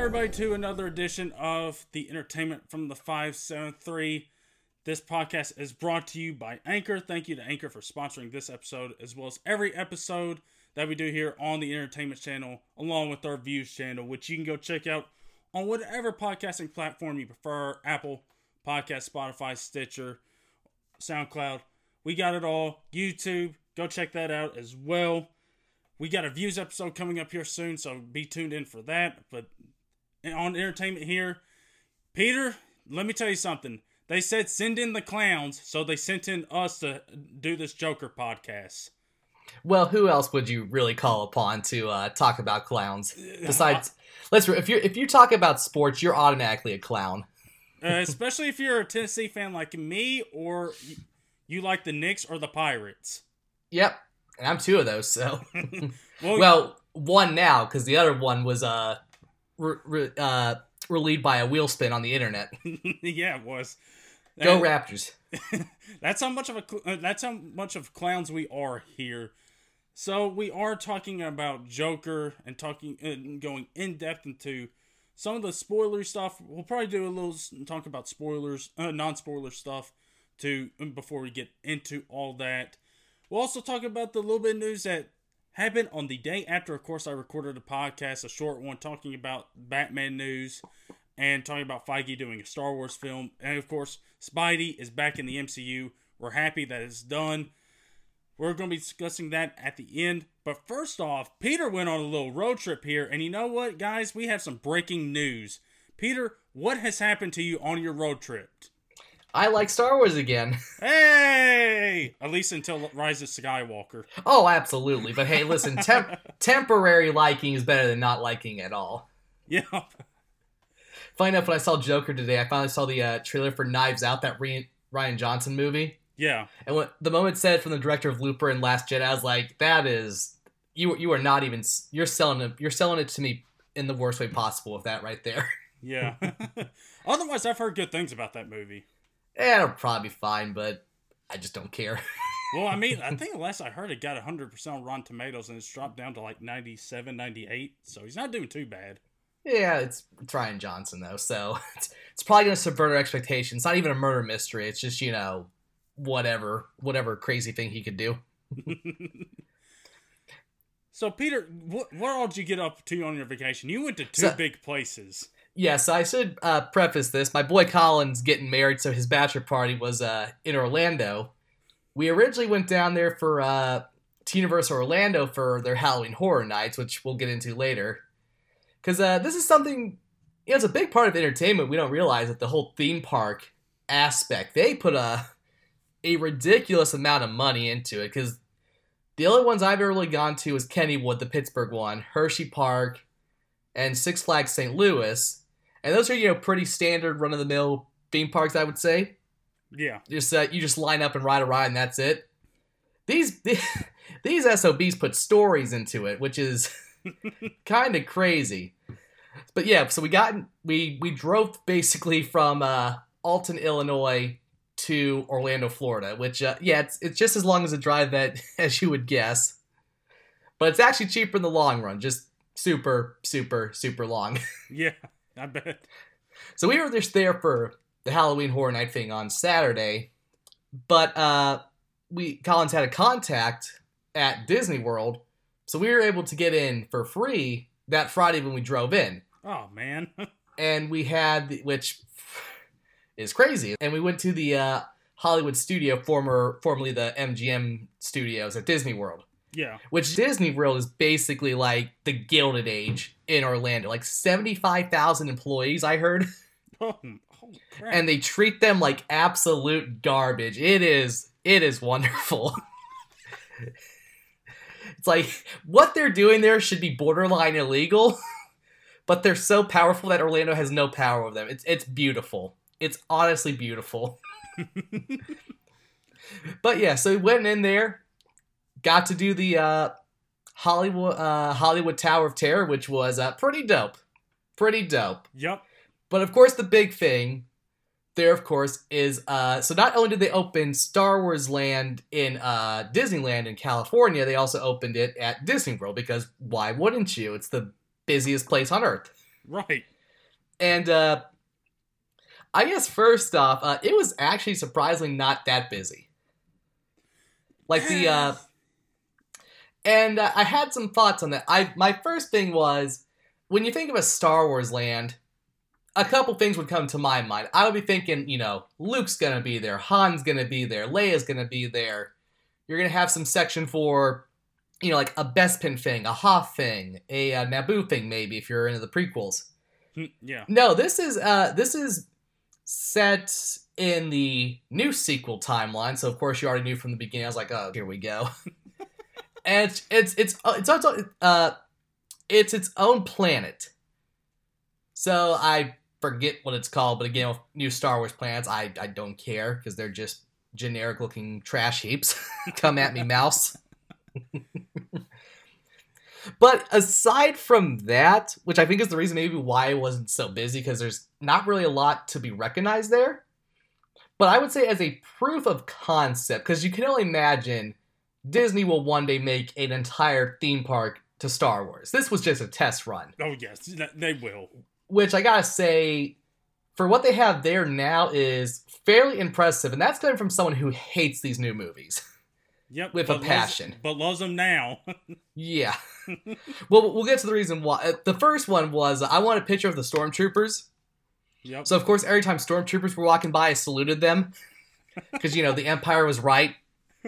everybody, to another edition of the Entertainment from the 573. This podcast is brought to you by Anchor. Thank you to Anchor for sponsoring this episode, as well as every episode that we do here on the Entertainment channel, along with our Views channel, which you can go check out on whatever podcasting platform you prefer Apple Podcast, Spotify, Stitcher, SoundCloud. We got it all. YouTube, go check that out as well. We got a views episode coming up here soon, so be tuned in for that. But on entertainment here, Peter, let me tell you something. They said send in the clowns, so they sent in us to do this Joker podcast. Well, who else would you really call upon to uh, talk about clowns besides? let's if you if you talk about sports, you're automatically a clown. uh, especially if you're a Tennessee fan like me, or you, like the Knicks or the Pirates. Yep, and I'm two of those. So, Well, well, one now because the other one was uh, re- re- uh, relieved by a wheel spin on the internet. yeah, it was. Go And Raptors! That's how much of a cl- uh, that's how much of clowns we are here. So we are talking about Joker and talking and going in depth into some of the spoiler stuff. We'll probably do a little talk about spoilers, uh, non-spoiler stuff to um, before we get into all that. We'll also talk about the little bit of news that happened on the day after. Of course, I recorded a podcast, a short one, talking about Batman news and talking about Feige doing a Star Wars film. And of course, Spidey is back in the MCU. We're happy that it's done. We're going to be discussing that at the end. But first off, Peter went on a little road trip here. And you know what, guys? We have some breaking news. Peter, what has happened to you on your road trip? I like Star Wars again. Hey! At least until Rise of Skywalker. Oh, absolutely. But hey, listen, temp- temporary liking is better than not liking at all. Yeah. Funny enough, when I saw Joker today, I finally saw the uh, trailer for Knives Out, that Ryan, Rian Johnson movie. Yeah. And when the moment said from the director of Looper and Last Jedi, I was like, "That is you. You are not even. You're selling it. You're selling it to me in the worst way possible with that right there. Yeah. Otherwise, I've heard good things about that movie. Eh, it'll probably be fine, but I just don't care. Well, I mean, I think the last I heard it got 100% on Rotten Tomatoes and it's dropped down to like 97, 98. So he's not doing too bad. yeah, it's, Rian Johnson though, so it's, it's probably gonna subvert our expectations. It's not even a murder mystery. It's just you know whatever whatever crazy thing he could do. So, Peter, what, what all did you get up to on your vacation? You went to two So- big places. Yes, I should uh, preface this. My boy Colin's getting married, so his bachelor party was uh, in Orlando. We originally went down there for uh, to Universal Orlando for their Halloween Horror Nights, which we'll get into later. Because uh, this is something, you know, it's a big part of entertainment. We don't realize that the whole theme park aspect, they put a a ridiculous amount of money into it. Because the only ones I've ever really gone to is Kennywood, the Pittsburgh one, Hershey Park, and Six Flags St. Louis. And those are, you know, pretty standard run of the mill theme parks, I would say. Yeah. Just uh, you just line up and ride a ride, and that's it. These these SOBs put stories into it, which is kind of crazy. But yeah, so we got we we drove basically from uh, Alton, Illinois, to Orlando, Florida. Which uh, yeah, it's it's just as long as a drive that as you would guess, but it's actually cheaper in the long run. Just super super super long. Yeah. I bet. So we were just there for the Halloween Horror Night thing on Saturday, but uh, we Collins had a contact at Disney World, so we were able to get in for free that Friday when we drove in, Oh, man. and we had the- which is crazy, and we went to the uh, Hollywood Studio, former formerly the MGM Studios at Disney World. yeah. Which Disney World is basically like the Gilded Age in Orlando, like seventy-five thousand employees. I heard. Oh, and they treat them like absolute garbage. It is it is wonderful. it's like what they're doing there should be borderline illegal, but they're so powerful that Orlando has no power over them. It's it's beautiful. It's honestly beautiful. but yeah, so we went in there, got to do the uh, Hollywood uh, Hollywood Tower of Terror, which was uh, pretty dope. Pretty dope. yep. But of course, the big thing there, of course, is uh, so not only did they open Star Wars Land in uh, Disneyland in California, they also opened it at Disney World because why wouldn't you? It's the busiest place on earth. Right. And uh, I guess first off, uh, it was actually surprisingly not that busy. Like the uh, and uh, I had some thoughts on that. I my first thing was when you think of a Star Wars land, a couple things would come to my mind. I would be thinking, you know, Luke's gonna be there, Han's gonna be there, Leia's gonna be there. You're gonna have some section for, you know, like a Bespin thing, a Hoth thing, a, uh Naboo thing, maybe if you're into the prequels. Mm, Yeah. No, this is uh this is set in the new sequel timeline. So of course you already knew from the beginning. I was like, oh, here we go. and it's it's it's uh, it's also uh it's its own planet. So I forget what it's called, but again, with new Star Wars planets, I I don't care because they're just generic looking trash heaps. Come at me, mouse. But aside from that, which I think is the reason maybe why I wasn't so busy, because there's not really a lot to be recognized there. But I would say as a proof of concept, because you can only imagine Disney will one day make an entire theme park to Star Wars. This was just a test run, Oh yes, they will. which I gotta say, for what they have there now is fairly impressive, and that's coming from someone who hates these new movies. Yep. With a but loves- passion. but loves them now. Yeah. well, we'll get to the reason why. Uh, The first one was uh, I want a picture of the stormtroopers. yep. So of course, every time stormtroopers were walking by, I saluted them because you know the Empire was right.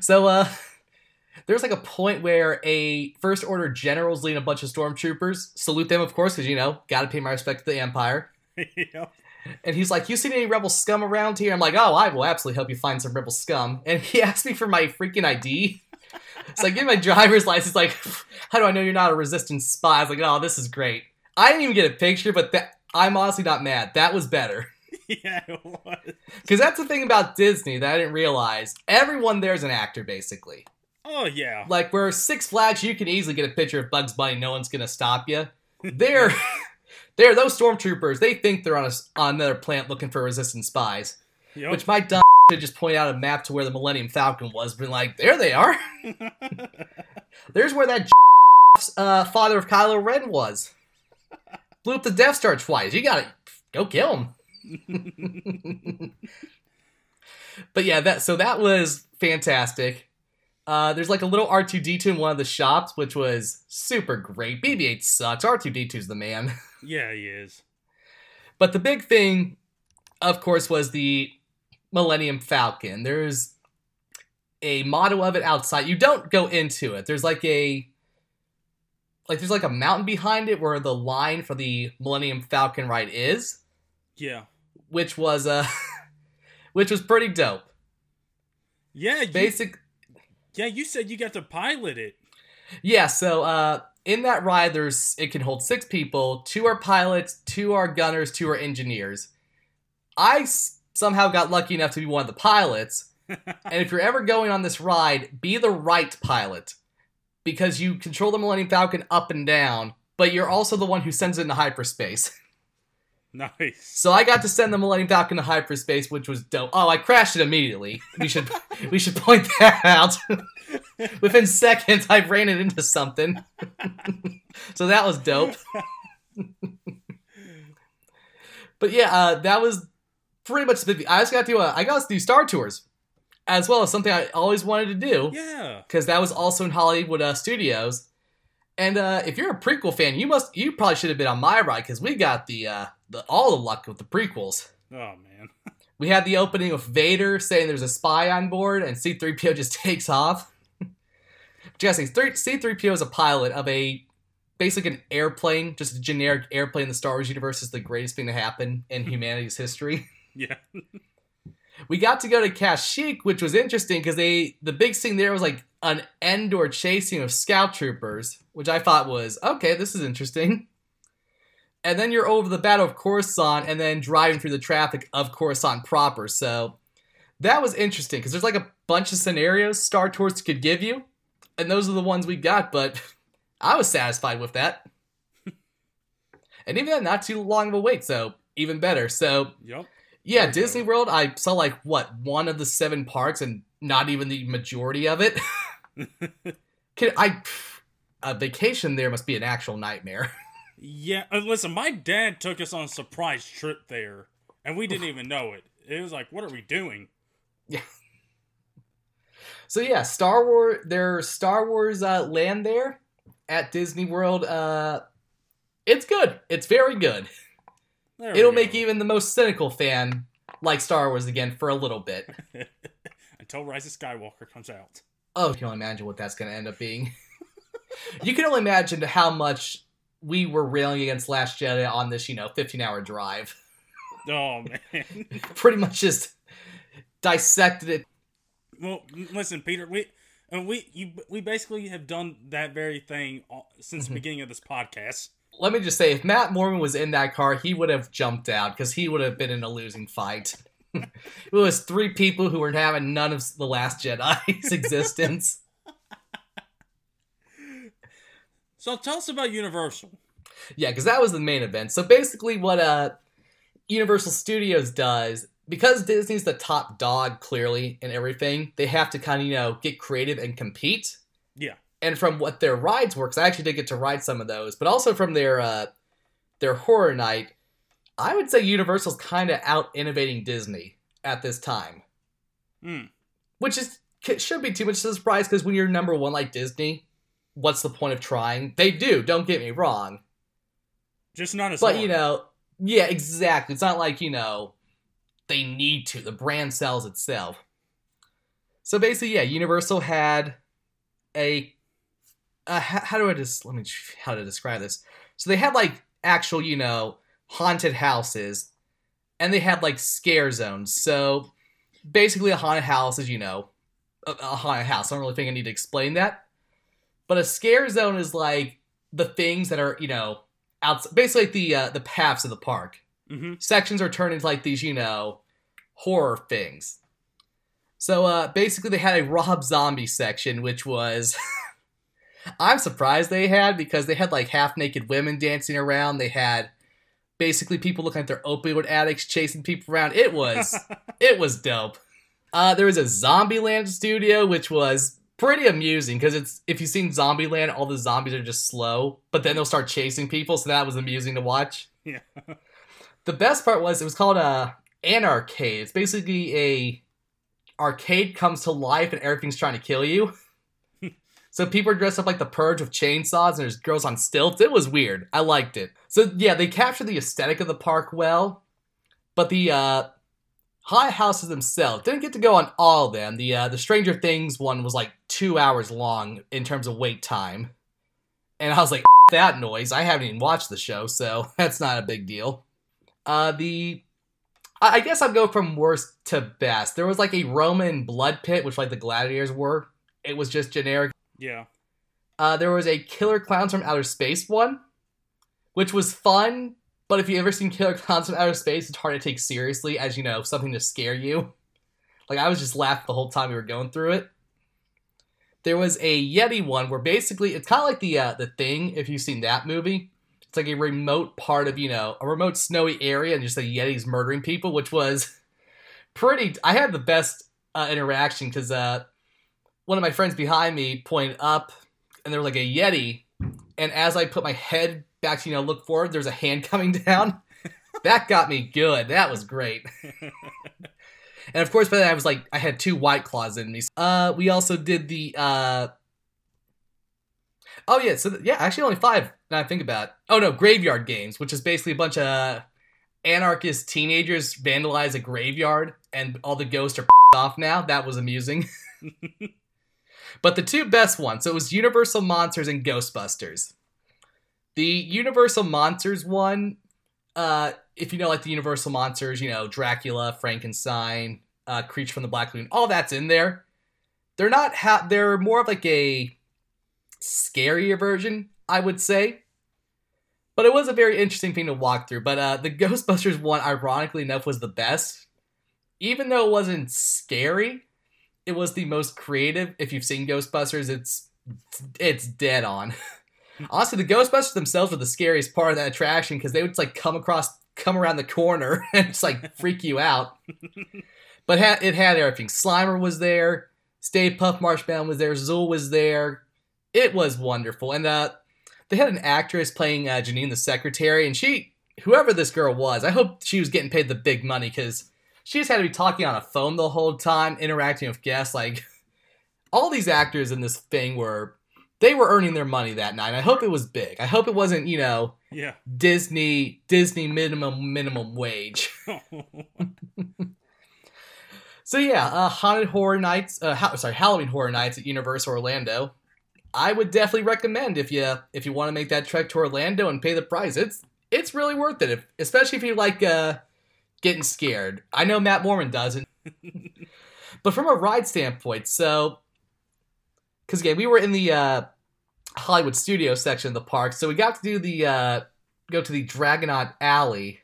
So uh, there's like a point where a First Order general's leading a bunch of stormtroopers. Salute them, of course, because you know got to pay my respect to the Empire. yep. And he's like, "You seen any rebel scum around here?" I'm like, "Oh, I will absolutely help you find some rebel scum." And he asked me for my freaking ID. So I give my driver's license. Like, how do I know you're not a resistance spy? I was like, "Oh, this is great." I didn't even get a picture, but that I'm honestly not mad. That was better yeah, it was. because that's the thing about Disney that I didn't realize. Everyone there's an actor, basically. Oh yeah. Like where Six Flags, you can easily get a picture of Bugs Bunny. No one's gonna stop you. They're they're those stormtroopers. They think they're on a on another planet looking for resistance spies. Yep. Which my dumb should just point out a map to where the Millennium Falcon was. Been like, there they are. There's where that uh, father of Kylo Ren was. Blew up the Death Star twice. You gotta go kill him. But yeah, that so that was fantastic. Uh, there's like a little R2D2 in one of the shops, which was super great. BB-8 sucks. R2D2's the man. yeah, he is. But the big thing, of course, was the Millennium Falcon. There's a model of it outside. You don't go into it. There's like a like there's like a mountain behind it where the line for the Millennium Falcon ride is, Yeah. Which was uh which was pretty dope. Yeah. You, Basic yeah. You said you got to pilot it. Yeah, so uh in that ride there's it can hold 6 people. Two are pilots, two are gunners, two are engineers. I s- somehow got lucky enough to be one of the pilots. and if you're ever going on this ride, be the right pilot because you control the Millennium Falcon up and down, but you're also the one who sends it into hyperspace. Nice. So I got to send the Millennium Falcon to hyperspace, which was dope. Oh, I crashed it immediately. We should we should point that out. Within seconds, I ran it into something. so that was dope. but yeah, uh, that was pretty much the. I just got to uh, I got to do Star Tours, as well as something I always wanted to do Yeah. because that was also in Hollywood uh, Studios. And uh, if you're a prequel fan, you must you probably should have been on my ride because we got the uh, the all the luck with the prequels. Oh man. We had the opening with Vader saying there's a spy on board, and C-3PO just takes off. Jesse, C-3PO is a pilot of a basically an airplane, just a generic airplane in the Star Wars universe is the greatest thing to happen in humanity's history. Yeah. We got to go to Kashyyyk, which was interesting because they the big thing there was like an Endor chasing of scout troopers, which I thought was okay. This is interesting. And then you're over the Battle of Coruscant, and then driving through the traffic of Coruscant proper. So that was interesting because there's like a bunch of scenarios Star Tours could give you, and those are the ones we got. But I was satisfied with that, and even then, not too long of a wait. So even better. So Yep. Yeah, There Disney. World. I saw like what one of the seven parks, and not even the majority of it. Can I? A vacation there must be an actual nightmare. Yeah, uh, listen, my dad took us on a surprise trip there, and we didn't even know it. It was like, what are we doing? Yeah. So yeah, Star Wars. There's Star Wars uh, land there at Disney World. Uh, it's good. It's very good. There It'll make even the most cynical fan like Star Wars again for a little bit. until Rise of Skywalker comes out. Oh, you can only imagine what that's going to end up being. you can only imagine how much we were railing against Last Jedi on this, you know, 15 hour drive. Oh man. Pretty much just dissected it. well, listen, Peter, we. And we you we basically have done that very thing since Mm-hmm. the beginning of this podcast. Let me just say, if Matt Mormon was in that car, he would have jumped out because he would have been in a losing fight. it was three people who were having none of the Last Jedi's existence. So tell us about Universal. Yeah, because that was the main event. So basically, what uh, Universal Studios does, because Disney's the top dog clearly in everything, they have to kind of you know get creative and compete. Yeah. And from what their rides were, 'cause I actually did get to ride some of those, but also from their uh, their horror night, I would say Universal's kind of out innovating Disney at this time, Hmm. which is should be too much of a surprise because when you're number one like Disney, what's the point of trying? They do. Don't get me wrong. Just not as But hard. you know, yeah, exactly. It's not like you know they need to. The brand sells itself. So basically, yeah, Universal had a. Uh, how, how do I just let me how to describe this? So they had like actual, you know, haunted houses, and they had like scare zones. So basically, a haunted house is you know a, a haunted house. I don't really think I need to explain that. But a scare zone is like the things that are you know outside, basically like the uh, the paths of the park. hmm Sections are turned into like these, you know, horror things. So uh, basically, they had a Rob Zombie section, which was I'm surprised they had because they had like half naked women dancing around. They had basically people looking like they're opioid addicts chasing people around. It was it was dope. Uh, there was a Zombieland studio, which was pretty amusing because it's if you've seen Zombieland, all the zombies are just slow, but then they'll start chasing people, so that was amusing to watch. Yeah. the best part was it was called a an arcade. It's basically a arcade comes to life and everything's trying to kill you. So people are dressed up like the purge with chainsaws and there's girls on stilts. It was weird. I liked it. So yeah, they captured the aesthetic of the park well, but the uh high houses themselves didn't get to go on all of them. The uh, the Stranger Things one was like two hours long in terms of wait time, and I was like, that noise. I haven't even watched the show, so that's not a big deal. Uh, the I guess I'd go from worst to best. There was like a Roman blood pit, which like the gladiators were. It was just generic. Yeah. Uh, there was a Killer Clowns from Outer Space one, which was fun. But if you've ever seen Killer Clowns from Outer Space, it's hard to take seriously as you know something to scare you. Like I was just laughing the whole time we were going through it. There was a Yeti one where basically it's kind of like the uh, the thing. If you've seen that movie, it's like a remote part of you know a remote snowy area and just the Yeti's murdering people, which was pretty. I had the best uh, interaction because uh, one of my friends behind me pointed up and there was like a Yeti, and as I put my head back to you know look forward, there's a hand coming down. that got me good. That was great. and of course, by then I was like, I had two white claws in me. Uh, we also did the. Uh... Oh yeah, so th- yeah, actually only five. Now I think about. It. Oh no, graveyard games, which is basically a bunch of anarchist teenagers vandalize a graveyard, and all the ghosts are off now. That was amusing. But the two best ones, so it was Universal Monsters and Ghostbusters. The Universal Monsters one, uh, if you know like the Universal Monsters, you know, Dracula, Frankenstein, uh, Creature from the Black Lagoon, all that's in there. They're not ha- they're more of like a scarier version, I would say. But it was a very interesting thing to walk through. But uh, the Ghostbusters one, ironically enough, was the best. Even though it wasn't scary, it was the most creative. If you've seen Ghostbusters, it's it's dead on. Honestly, the Ghostbusters themselves were the scariest part of that attraction because they would just, like come across, come around the corner and just like freak you out. But ha- it had everything. Slimer was there, Stay Puft Marshmallow was there, Zuul was there. It was wonderful, and uh, they had an actress playing uh, Janine the secretary, and she, whoever this girl was, I hope she was getting paid the big money because she just had to be talking on a phone the whole time, interacting with guests. Like all these actors in this thing were, they were earning their money that night. I hope it was big. I hope it wasn't, you know, Yeah. Disney Disney minimum minimum wage. So yeah, uh, haunted horror nights. Uh, ha- sorry, Halloween horror nights at Universal Orlando. I would definitely recommend if you if you want to make that trek to Orlando and pay the price. It's it's really worth it, if, especially if you like uh, getting scared. I know Matt Mormon doesn't, but from a ride standpoint, so because again, we were in the uh, Hollywood Studio section of the park, so we got to do the uh, go to the Dragonaut Alley.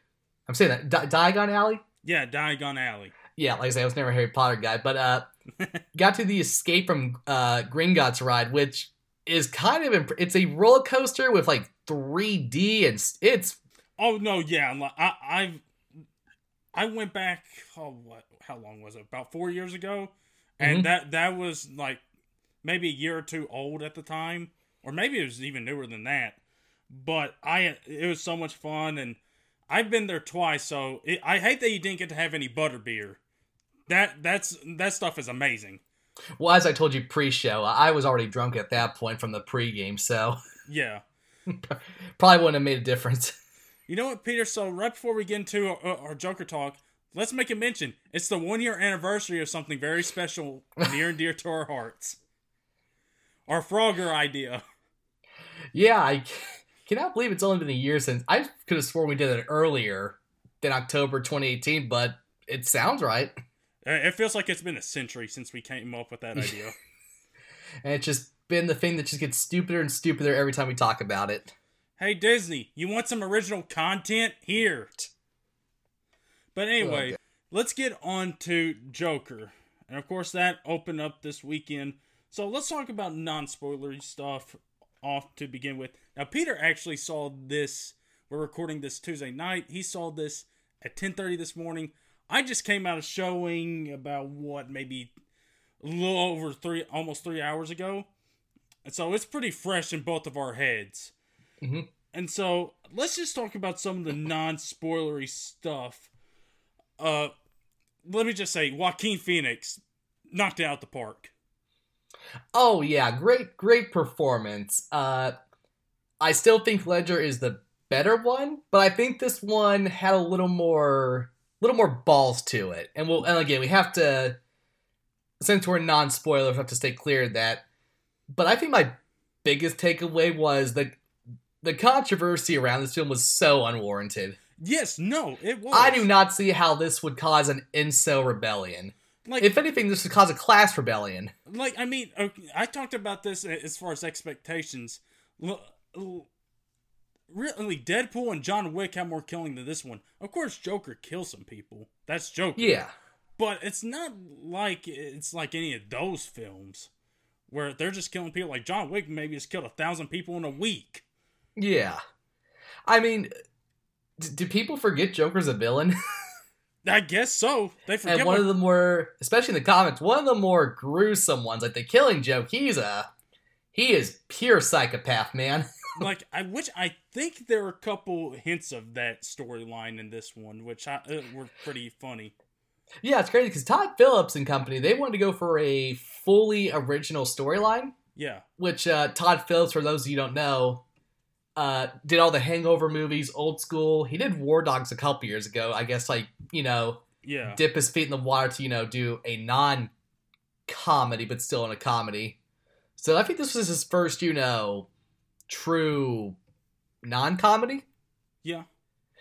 I'm saying that Di- Diagon Alley yeah, Diagon Alley. yeah, like I say, I was never a Harry Potter guy, but uh, got to the Escape from uh, Gringotts ride, which is kind of imp- it's a roller coaster with like 3D and it's Oh no, yeah. like, I I I went back. Oh, what? How long was it? About four years ago, and Mhm. that that was like maybe a year or two old at the time, or maybe it was even newer than that. But I it was so much fun, and I've been there twice. So it, I hate that you didn't get to have any butter beer. That that's that stuff is amazing. well, as I told you pre-show, I was already drunk at that point from the pre-game, so Yeah. probably wouldn't have made a difference. You know what, Peter? So right before we get into our, our Joker talk, let's make a mention. It's the one year anniversary of something very special, near and dear to our hearts. Our Frogger idea. yeah, I cannot believe it's only been a year since I could have sworn we did it earlier than October 2018, but it sounds right, Uh, It feels like it's been a century since we came up with that idea. and it's just been the thing that just gets stupider and stupider every time we talk about it. Hey Disney, you want some original content? Here. But anyway, Okay. let's get on to Joker. And of course that opened up this weekend. So let's talk about non-spoilery stuff off to begin with. Now Peter actually saw this we're recording this Tuesday night. He saw this at 10:30 this morning. I just came out of showing about what maybe a little over 3 almost 3 hours ago. And so it's pretty fresh in both of our heads. Mhm. And so let's just talk about some of the non-spoilery stuff. Uh let me just say Joaquin Phoenix knocked it out the park. Oh yeah, great great performance. Uh I still think Ledger is the better one, but I think this one had a little more little more balls to it. And we'll and again, we have to since we're non-spoilers, we have to stay clear of that. But I think my biggest takeaway was the the controversy around this film was so unwarranted. Yes, no, it was. I do not see how this would cause an incel rebellion. like If anything, this would cause a class rebellion. like I mean, okay, I talked about this as far as expectations. Really, Deadpool and John Wick have more killing than this one. Of course, Joker kills some people. That's Joker. Yeah. but it's not like it's like any of those films where they're just killing people. Like John Wick maybe has killed a thousand people in a week. Yeah. I mean, d- do people forget Joker's a villain? I guess so. They forget and one what- of the more, especially in the comics, one of the more gruesome ones, like the Killing Joke, he's a, he is pure psychopath, man. like I which I think there are a couple hints of that storyline in this one, which I, uh, were pretty funny. yeah, it's crazy because Todd Phillips and company, they wanted to go for a fully original storyline, Yeah, which uh, Todd Phillips, for those of you who don't know, uh, did all the Hangover movies, old school. He did War Dogs a couple years ago. I guess, like, you know, yeah, dip his feet in the water to, you know, do a non comedy, but still in a comedy. So I think this was his first, you know, true non comedy, yeah.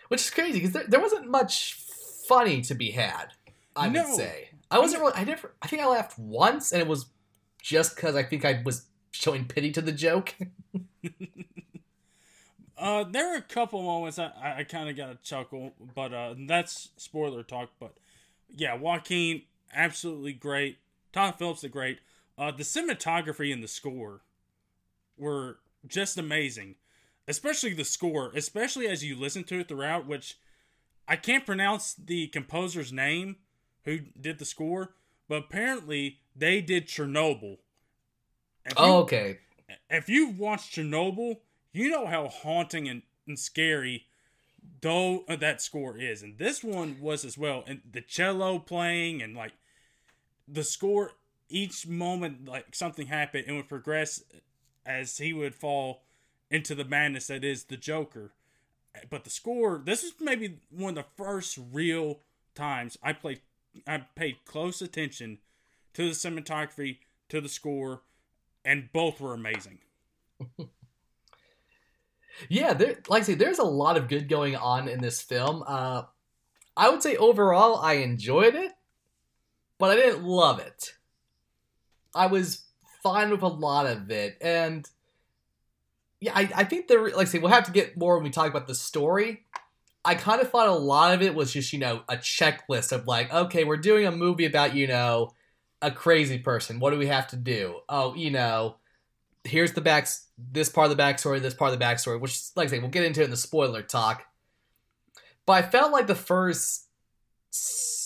which is crazy because there, there wasn't much funny to be had, I No. would say. I wasn't really, I never, I think I laughed once, and it was just because I think I was showing pity to the joke. Uh, there were a couple moments I, I, kind of got a chuckle, but uh, that's spoiler talk. But yeah, Joaquin absolutely great. Todd Phillips the great. Uh, the cinematography and the score were just amazing, especially the score, especially as you listen to it throughout. Which I can't pronounce the composer's name who did the score, but apparently they did Chernobyl. If you- oh, okay. if you've watched Chernobyl, you know how haunting and, and scary though uh, that score is, and this one was as well. And the cello playing and like the score, each moment like something happened and would progress as he would fall into the madness that is the Joker. But the score, this is maybe one of the first real times I played, I paid close attention to the cinematography, to the score, and both were amazing. yeah, there, like I say, there's a lot of good going on in this film. Uh, I would say overall, I enjoyed it, but I didn't love it. I was fine with a lot of it, and yeah, I, I think there, like I say, we'll have to get more when we talk about the story. I kind of thought a lot of it was just, you know, a checklist of like, okay, we're doing a movie about, you know, a crazy person. What do we have to do? Oh, you know, here's the back, this part of the backstory, this part of the backstory, which, like I say, we'll get into it in the spoiler talk. But I felt like the first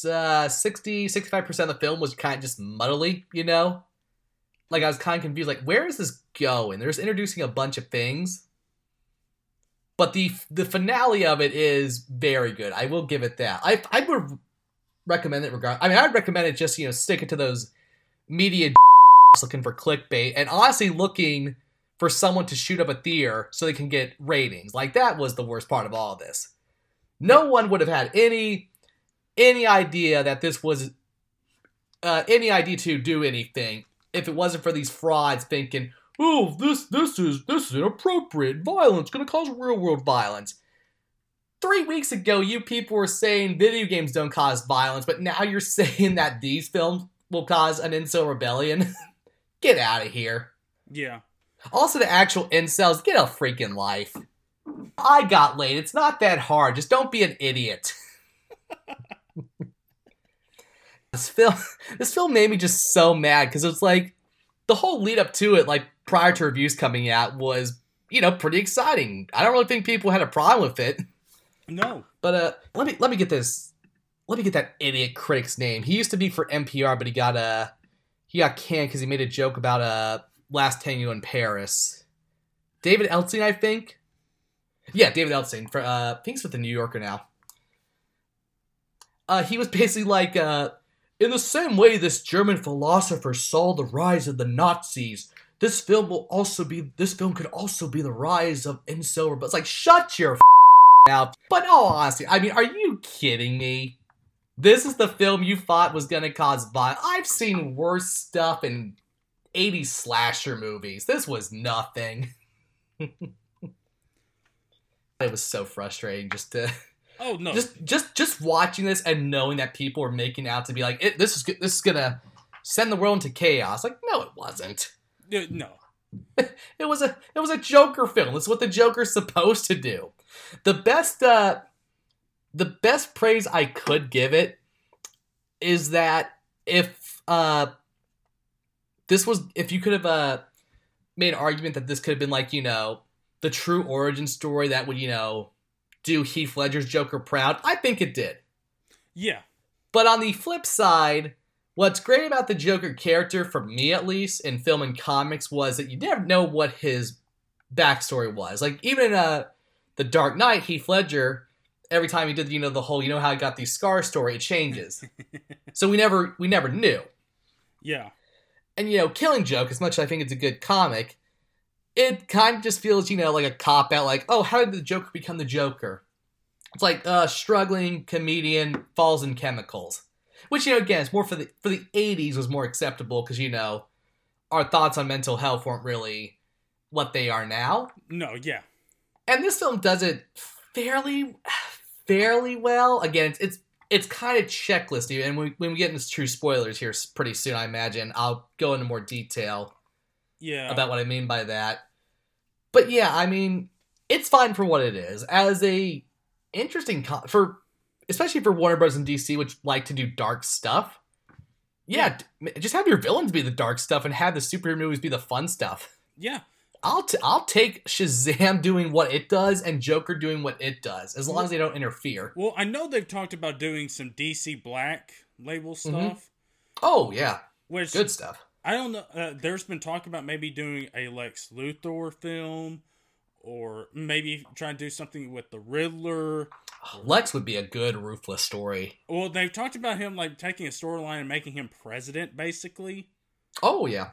uh, 60, 65% of the film was kind of just muddly, you know? Like, I was kind of confused. Like, where is this going? There's introducing a bunch of things. But the the finale of it is very good. I will give it that. I I would recommend it regard. I mean, I'd recommend it just you know stick it to those media looking for clickbait and honestly looking for someone to shoot up a theater so they can get ratings. Like that was the worst part of all of this. No one would have had any any idea that this was uh, any idea to do anything if it wasn't for these frauds thinking, "Oh, this this is this is inappropriate. Violence going to cause real world violence." Three weeks ago, you people were saying video games don't cause violence, but now you're saying that these films will cause an incel rebellion. get out of here. Yeah. Also, the actual incels, get a freaking life. I got laid. It's not that hard. Just don't be an idiot. this film, this film made me just so mad because it's like the whole lead up to it, like prior to reviews coming out, was you know pretty exciting. I don't really think people had a problem with it. No. But uh, let me let me get this. Let me get that idiot critic's name. He used to be for NPR, but he got uh he got canned because he made a joke about uh Last Tango in Paris. David Edelstein, I think. Yeah, David Edelstein. For uh, I think he's with the New Yorker now. Uh, he was basically like, uh, in the same way this German philosopher saw the rise of the Nazis, this film will also be. This film could also be the rise of incel. But it's like, shut your mouth. But no, honestly, I mean, are you kidding me? This is the film you thought was gonna cause violence. I've seen worse stuff in 80s slasher movies. This was nothing. it was so frustrating just to Oh no. just just just watching this and knowing that people were making out to be like it, this is this is gonna send the world into chaos. Like no, it wasn't. No. It was a it was a Joker film. It's what the Joker's supposed to do. The best uh the best praise I could give it is that if uh this was if you could have uh made an argument that this could have been like, you know, the true origin story that would, you know, do Heath Ledger's Joker proud, I think it did. Yeah. But on the flip side, what's great about the Joker character, for me at least, in film and comics, was that you never know what his backstory was. Like even in uh, the Dark Knight, Heath Ledger, every time he did, you know, the whole, you know how he got these scar story, it changes. so we never, we never knew. Yeah. And you know, Killing Joke, as much as I think it's a good comic, it kind of just feels, you know, like a cop out. Like, oh, how did the Joker become the Joker? It's like uh, struggling comedian falls in chemicals, which you know, again, it's more for the for the '80s was more acceptable because you know, our thoughts on mental health weren't really what they are now. No, yeah. And this film does it fairly, fairly well. Again, it's it's, it's kind of checklisty, and when, when we get into true spoilers here pretty soon, I imagine I'll go into more detail Yeah. about what I mean by that. But yeah, I mean, it's fine for what it is. As a interesting for especially for Warner Bros. and DC, which like to do dark stuff. Yeah, d- just have your villains be the dark stuff and have the superhero movies be the fun stuff. yeah. I'll t- I'll take Shazam doing what it does and Joker doing what it does, as long as they don't interfere. Well, I know they've talked about doing some DC Black label stuff, Oh yeah, which good stuff. I don't know. Uh, there's been talk about maybe doing a Lex Luthor film, or maybe trying to do something with the Riddler. Lex would be a good ruthless story. Well, they've talked about him like taking a storyline and making him president, basically. Oh yeah,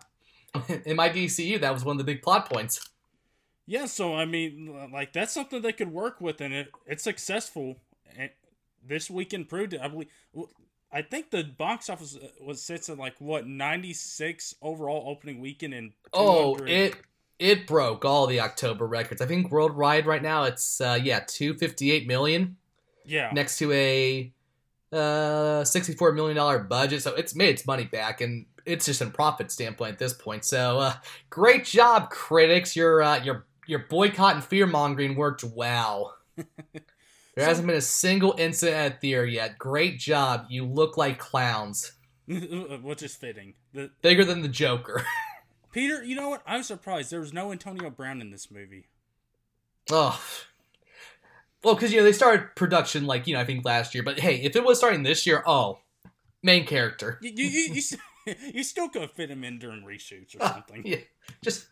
in my DCU, that was one of the big plot points. Yeah, so I mean, like that's something they could work with, and it it's successful. And this weekend proved it. I believe. I think the box office uh, was sits at like what ninety six overall opening weekend and Oh, it it broke all the October records. I think worldwide right now it's uh, yeah two fifty eight million. Yeah. Next to a uh, sixty four million dollar budget, so it's made its money back, and it's just in profit standpoint at this point. So uh, great job, critics. Your uh, your your boycott and fear mongering worked well. There so, hasn't been a single incident at theater yet. Great job. You look like clowns. Which is fitting. The, Bigger than the Joker. Peter, you know what? I'm surprised there was no Antonio Brown in this movie. Oh. Well, because, you know, they started production, like, you know, I think last year. But hey, if it was starting this year, oh, main character. You, you, you, you, you still could fit him in during reshoots or ah, something. yeah. Just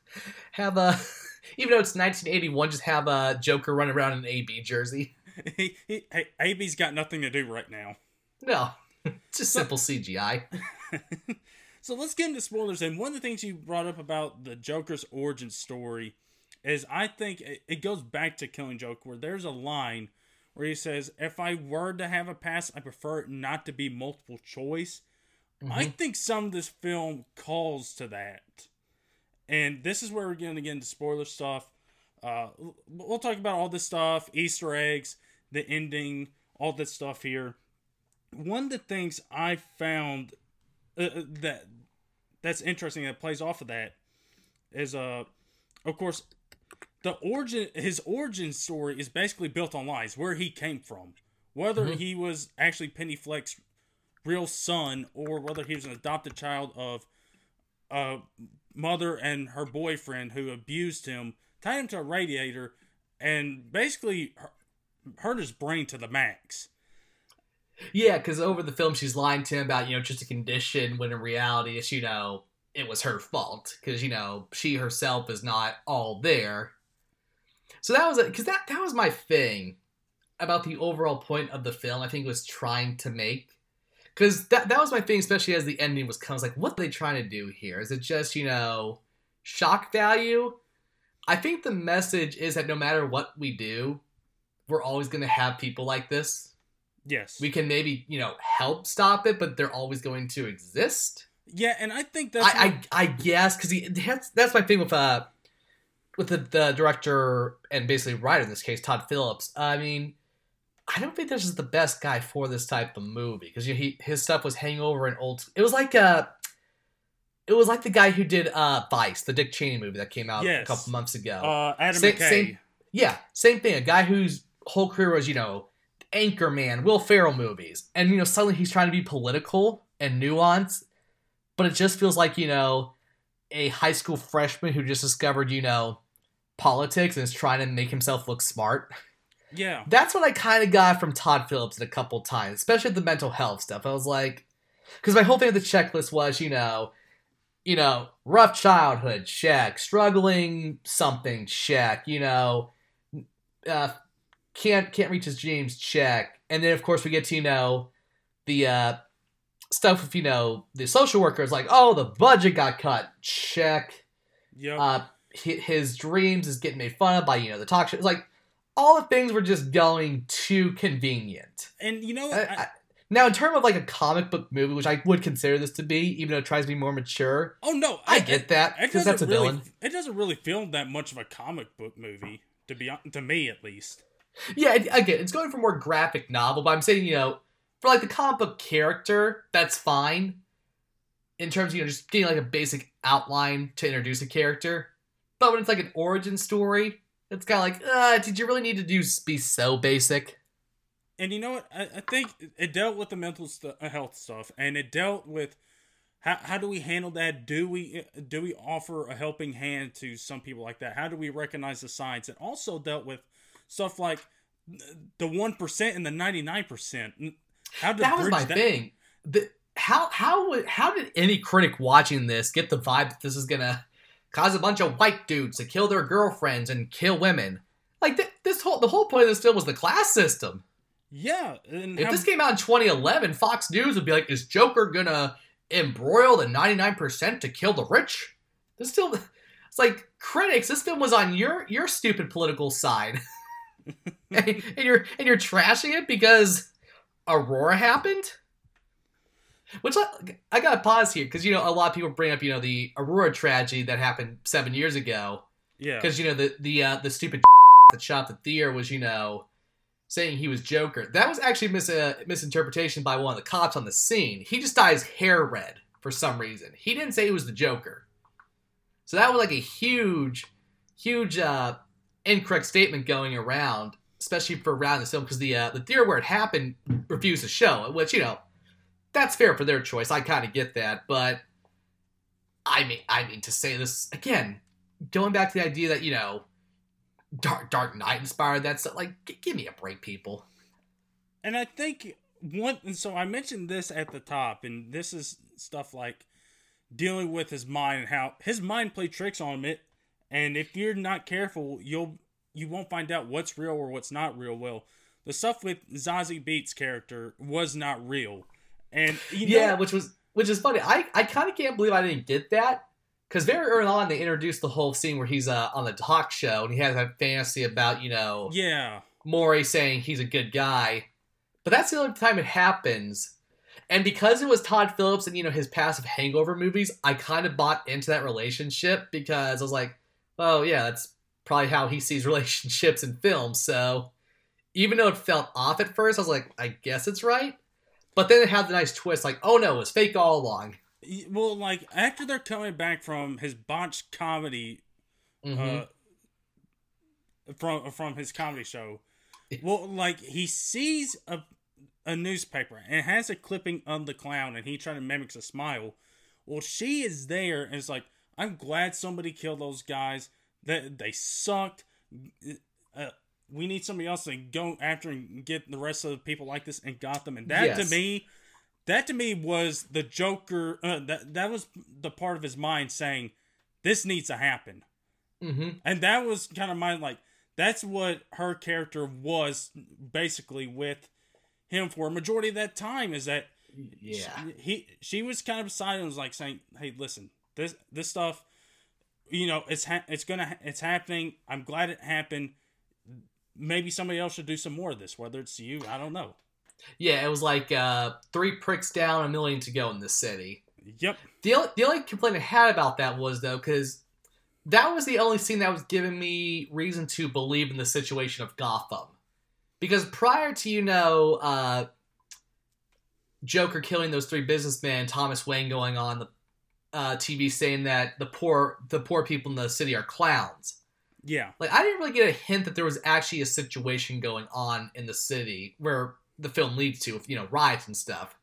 have uh, a. Even though it's 1981, just have a Joker run around in an AB jersey. he, he, hey, AB's got nothing to do right now. No, it's just simple CGI. so let's get into spoilers. And one of the things you brought up about the Joker's origin story is I think it, it goes back to Killing Joke, where there's a line where he says, If I were to have a past, I prefer it not to be multiple choice. Mm-hmm. I think some of this film calls to that. And this is where we're going to get into spoiler stuff. Uh, we'll talk about all this stuff, Easter eggs, the ending, all this stuff here. One of the things I found uh, uh, that that's interesting that plays off of that is uh of course the origin his origin story is basically built on lies where he came from whether mm-hmm. he was actually penny fleck's real son or whether he was an adopted child of a mother and her boyfriend who abused him tied him to a radiator and basically hurt his brain to the max. Yeah, because over the film she's lying to him about you know just a condition when in reality it's you know it was her fault because you know she herself is not all there. So that was it, because that that was my thing about the overall point of the film. I think was trying to make because that that was my thing, especially as the ending was comes like what are they trying to do here? Is it just you know shock value? I think the message is that no matter what we do, we're always going to have people like this. Yes. We can maybe, you know, help stop it, but they're always going to exist. Yeah, and I think that's I what... I, I guess cuz that's that's my thing with uh with the, the director and basically writer in this case, Todd Phillips. I mean, I don't think this is the best guy for this type of movie because he his stuff was Hangover and old. It was like uh it was like the guy who did uh Vice, the Dick Cheney movie that came out yes. a couple months ago. Uh, Adam same, McKay. Same, yeah, same thing. A guy whose whole career was, you know, Anchorman, Will Ferrell movies. And, you know, suddenly he's trying to be political and nuanced, but it just feels like, you know, a high school freshman who just discovered, you know, politics and is trying to make himself look smart. Yeah. That's what I kind of got from Todd Phillips a couple times, especially the mental health stuff. I was like, because my whole thing with the checklist was, you know, you know, rough childhood, check, struggling something, check, you know, uh, can't can't reach his dreams check. And then of course we get to you know the uh stuff with you know the social workers like oh the budget got cut check. Yeah uh his dreams is getting made fun of by you know the talk show it's like all the things were just going too convenient and you know I, I, now in terms of like a comic book movie which i would consider this to be even though it tries to be more mature oh no i, get that because that's a really, villain it doesn't really feel that much of a comic book movie to be to me at least yeah, again, it's going for more graphic novel, but I'm saying, you know, for like the comic book character, that's fine. In terms of, you know, just getting like a basic outline to introduce a character. But when it's like an origin story, it's kind of like, uh, did you really need to do be so basic? And you know what? I, I think it dealt with the mental st- uh, health stuff, and it dealt with how, how do we handle that? Do we do we offer a helping hand to some people like that? How do we recognize the signs? It also dealt with stuff like the one percent and the ninety nine percent. How did that was my that? thing? The, how how would how did any critic watching this get the vibe that this is gonna cause a bunch of white dudes to kill their girlfriends and kill women. Like th- this whole the whole point of this film was the class system. Yeah, and If this came out in 2011, Fox News would be like, "Is Joker gonna embroil the 99% to kill the rich?" This still, it's like critics. This film was on your your stupid political side, and, and you're and you're trashing it because Aurora happened. Which I, I gotta pause here because you know a lot of people bring up you know the Aurora tragedy that happened seven years ago yeah, because you know the the uh, the stupid that shot the Thier was you know saying he was Joker. That was actually mis- uh, misinterpretation by one of the cops on the scene. He just dyed his hair red for some reason. He didn't say he was the Joker. So that was like a huge, huge uh, incorrect statement going around, especially for around the film because the uh, the Thier where it happened refused to show it, which you know that's fair for their choice. I kind of get that, but I mean, I mean to say this again, going back to the idea that you know Dark Dark Knight inspired that stuff. Like, g- give me a break, people. and I think one. And so I mentioned this at the top, and this is stuff like dealing with his mind and how his mind played tricks on him. It, and if you're not careful, you'll you won't find out what's real or what's not real. Well, the stuff with Zazie Beetz' character was not real, and you know, yeah, which was which is funny. I I kind of can't believe I didn't get that because very early on they introduced the whole scene where he's uh, on the talk show and he has that fantasy about you know yeah, Maury saying he's a good guy, but that's the only time it happens. And because it was Todd Phillips and you know his passive Hangover movies, I kind of bought into that relationship because I was like, oh yeah, that's probably how he sees relationships in films. So even though it felt off at first, I was like, I guess it's right. But then it had the nice twist, like, oh no, it was fake all along. Well, like after they're coming back from his botched comedy Mhm. uh, from from his comedy show. Well, like he sees a a newspaper and it has a clipping of the clown, and he trying to mimics a smile. Well, she is there and it's like, I'm glad somebody killed those guys. That they sucked. Uh, we need somebody else to go after and get the rest of the people like this and got them. And that Yes. to me, that to me was the Joker. Uh, that that was the part of his mind saying, "This needs to happen." Mhm. and that was kind of my like that's what her character was basically with him for a majority of that time is that Yeah. she, he she was kind of beside him was like saying hey listen this this stuff you know it's ha- it's gonna ha- it's happening i'm glad it happened maybe somebody else should do some more of this whether it's you i don't know Yeah, it was like uh, three pricks down, a million to go in this city. yep The only, the only complaint I had about that was though, because that was the only scene that was giving me reason to believe in the situation of Gotham. Because prior to you know uh, Joker killing those three businessmen, Thomas Wayne going on the uh, TV saying that the poor the poor people in the city are clowns. Yeah Like I didn't really get a hint that there was actually a situation going on in the city where the film leads to, you know, riots and stuff.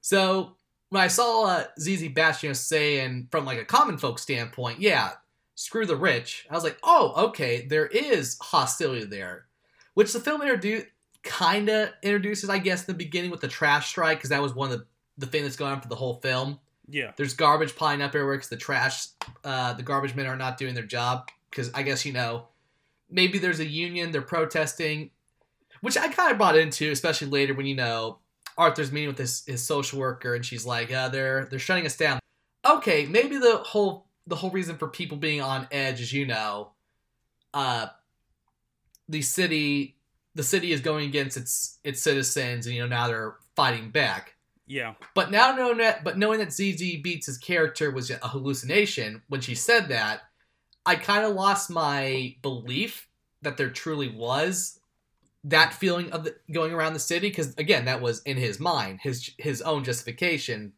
So when I saw uh, ZZ Bastion saying from like a common folk standpoint, yeah, screw the rich, I was like, oh, okay, there is hostility there, which the film introduced kind of introduces, I guess, in the beginning with the trash strike because that was one of the the thing that's going on for the whole film. yeah There's garbage piling up everywhere because the trash, uh, the garbage men are not doing their job. Because I guess you know, maybe there's a union, they're protesting, which I kind of brought into, especially later when you know Arthur's meeting with his, his social worker, and she's like, uh, they're they're shutting us down. Okay, maybe the whole the whole reason for people being on edge is you know, uh, the city the city is going against its its citizens, and you know now they're fighting back. yeah But now knowing that, but knowing that Zazie Beetz' his character was a hallucination when she said that, I kind of lost my belief that there truly was that feeling of the, going around the city because again, that was in his mind, his his own justification.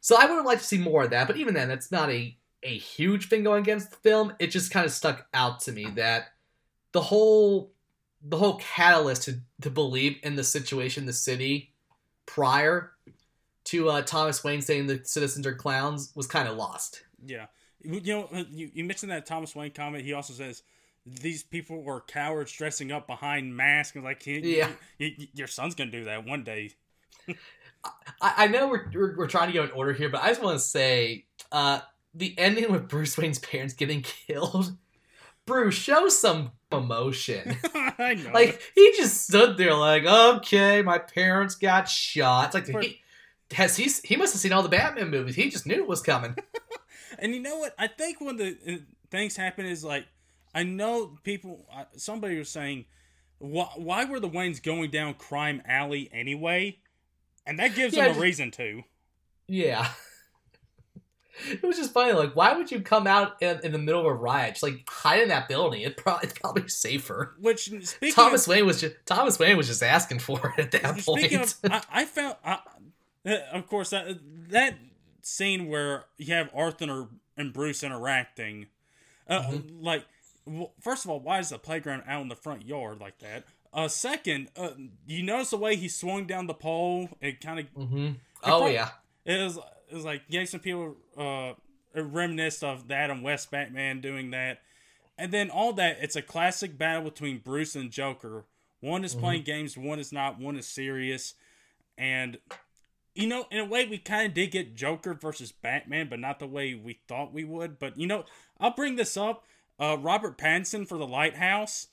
So I would have liked to see more of that, but even then, that's not a a huge thing going against the film. It just kind of stuck out to me that the whole the whole catalyst to to believe in the situation, the city prior to uh, Thomas Wayne saying the citizens are clowns was kind of lost. Yeah, you you know, uh, you, you mentioned that Thomas Wayne comment. He also says these people were cowards dressing up behind masks. And like, Yeah. you- you- your son's gonna do that one day. I, I know we're, we're we're trying to go in order here, but I just want to say uh, the ending with Bruce Wayne's parents getting killed. Bruce, show some emotion. I know. like he just stood there, like, okay, my parents got shot. It's like For- he has he he must have seen all the Batman movies. He just knew it was coming. And you know what? I think when the uh, things happen is like, I know people. Somebody was saying, why, why were the Waynes going down crime alley anyway? And that gives Yeah, them a just- reason to. Yeah. It was just funny. Like, why would you come out in, in the middle of a riot? Just like hide in that building. It pro- it's probably safer. Which Thomas of, Wayne was just Thomas Wayne was just asking for it at that speaking point. of, I, I found, I, uh, of course, that that scene where you have Arthur and Bruce interacting, uh, Mm-hmm. like, well, first of all, why is the playground out in the front yard like that? Uh, second, uh, you notice the way he swung down the pole? It kind of hmm Oh prob- yeah, it was it was like yeah, some people uh reminisced of the Adam West Batman doing that, and then all that. It's a classic battle between Bruce and Joker. One is playing games, one is not. One is serious, and you know, in a way, we kind of did get Joker versus Batman, but not the way we thought we would. But you know, I'll bring this up. Uh, Robert Pattinson for The Lighthouse.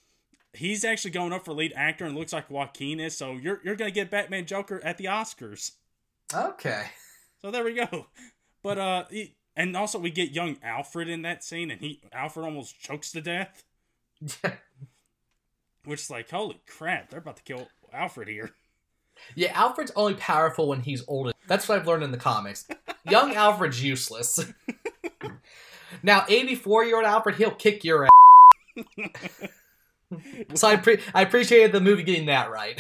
He's actually going up for lead actor and looks like Joaquin is. So you're you're gonna get Batman Joker at the Oscars. okay. So there we go. But uh, he- and also we get young Alfred in that scene, and he Alfred almost chokes to death, Yeah. which is like holy crap, they're about to kill Alfred here. Yeah, Alfred's only powerful when he's older. That's what I've learned in the comics. Young Alfred's useless. now, 84 year old Alfred, he'll kick your ass. so I, pre- I appreciated the movie getting that right.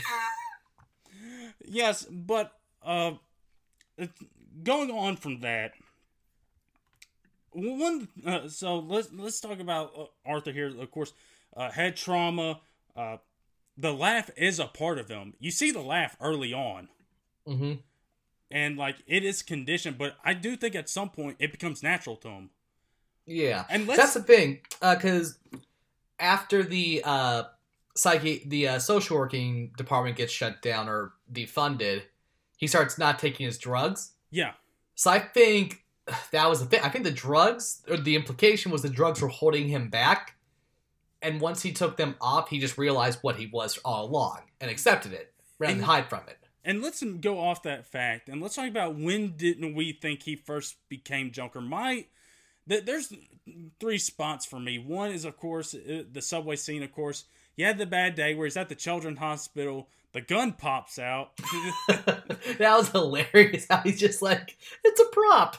Yes, but uh, going on from that, one. Uh, so let's let's talk about uh, Arthur here. Of course, uh, head trauma. Uh, the laugh is a part of them. You see the laugh early on. hmm and like it is conditioned, but I do think at some point it becomes natural to him. Yeah. And That's the thing, because after the uh, psyche, the uh, social working department gets shut down or defunded, he starts not taking his drugs. yeah, So I think that was the thing. I think the drugs, or the implication was the drugs were holding him back. And once he took them off, he just realized what he was all along and accepted it rather than And- hide from it. and let's go off that fact and let's talk about when didn't we think he first became Joker? My th- there's three spots for me. One is of course uh, the subway scene. Of course, you had the bad day where he's at the children's hospital. The gun pops out, that was hilarious. How he's just like, it's a prop.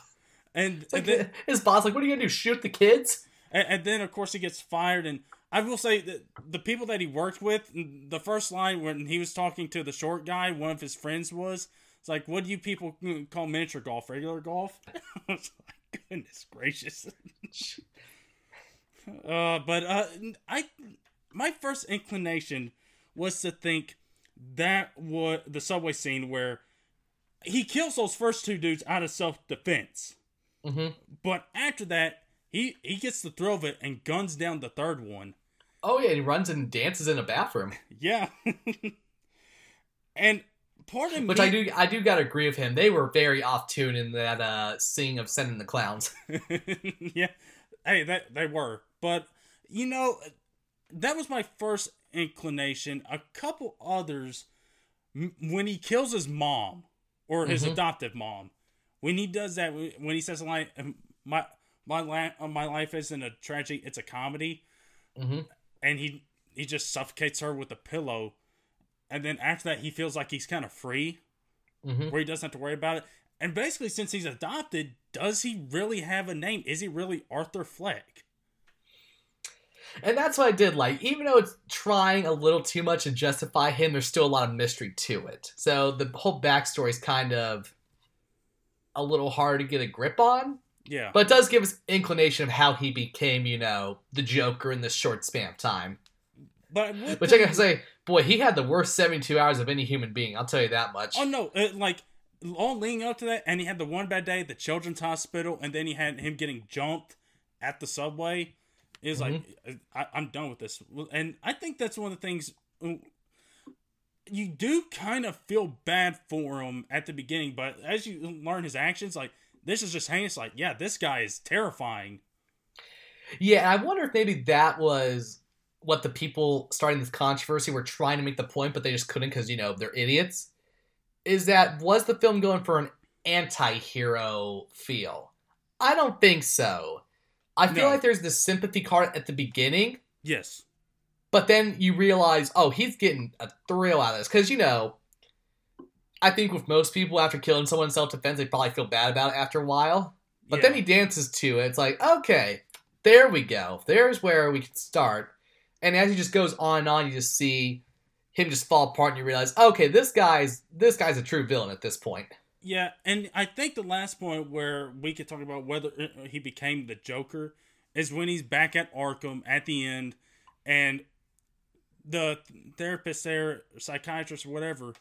and like and then, his boss, like, what are you gonna do? Shoot the kids? And, and then, of course, he gets fired. And I will say that the people that he worked with, the first line when he was talking to the short guy, one of his friends was, it's like, what do you people call miniature golf? Regular golf? I was like, goodness gracious. uh, but uh, I, my first inclination was to think that was the subway scene where he kills those first two dudes out of self defense. Mm-hmm. But after that, he he gets the thrill of it and guns down the third one. Oh yeah, he runs and dances in a bathroom, Yeah. and part of which me, I do. I do gotta agree with him. They were very off tune in that uh, scene of sending the clowns. yeah. Hey, that they were, but you know, that was my first inclination. A couple others, when he kills his mom or his Mhm. adoptive mom, when he does that, when he says my my la- my life isn't a tragedy, it's a comedy. hmm and he he just suffocates her with a pillow and then after that he feels like he's kind of free hmm where he doesn't have to worry about it and basically since he's adopted does he really have a name is he really arthur fleck And that's what I did like. Even though it's trying a little too much to justify him, there's still a lot of mystery to it. So the whole backstory is kind of a little hard to get a grip on. Yeah But it does give us inclination of how he became, you know, the Joker in this short span of time. but I would Which I think- gotta say, boy, he had the worst 72 hours of any human being. I'll tell you that much. oh no uh, like all leading up to that and he had the one bad day at the children's hospital and then he had him getting jumped at the subway is like I, i'm done with this and i think that's one of the things uh, you do kind of feel bad for him at the beginning but as you learn his actions like This is just heinous. Like, yeah, this guy is terrifying. Yeah, I wonder if maybe that was what the people starting this controversy were trying to make the point, but they just couldn't because you know they're idiots. Is that was the film going for an anti-hero feel? I don't think so. I feel No. like there's this sympathy card at the beginning, Yes. but then you realize, oh, he's getting a thrill out of this because you know. I think with most people, after killing someone in self-defense, they probably feel bad about it after a while. But yeah. then he dances to it. It's like, okay, there we go. There's where we can start. And as he just goes on and on, you just see him just fall apart, and you realize, okay, this guy's this guy's a true villain at this point. Yeah, and I think the last point where we could talk about whether uh, he became the Joker is when he's back at Arkham at the end, and the therapist there, psychiatrist or whatever,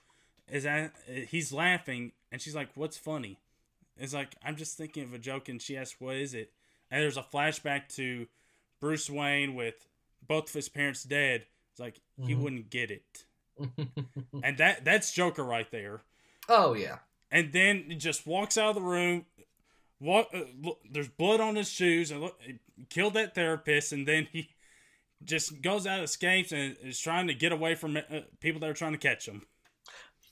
is at he's laughing, and she's like, "What's funny?" It's like I'm just thinking of a joke, and she asks, "What is it?" And there's a flashback to Bruce Wayne with both of his parents dead. It's like he Mhm. wouldn't get it, and that that's Joker right there oh yeah, and then he just walks out of the room. Walk, uh, look, there's blood on his shoes, and look, he killed that therapist, and then he just goes out, escapes, and is trying to get away from uh, people that are trying to catch him.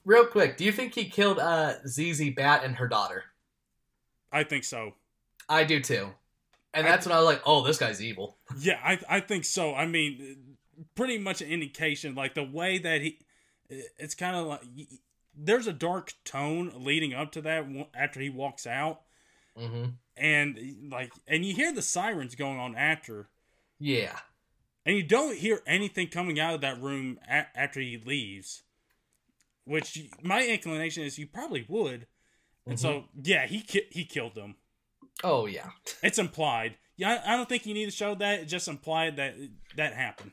Real quick, do you think he killed uh, Zazie Beetz and her daughter? I think so. I do too. And that's when I was like, oh, this guy's evil. Yeah, I I think so. I mean, pretty much an indication, like the way that he, it's kind of like there's a dark tone leading up to that after he walks out, hmm and like, and you hear the sirens going on after. Yeah. and you don't hear anything coming out of that room a- after he leaves which my inclination is you probably would and so mm-hmm. yeah he ki- he killed them Oh yeah. it's implied yeah I, I don't think you need to show that It just implied that that happened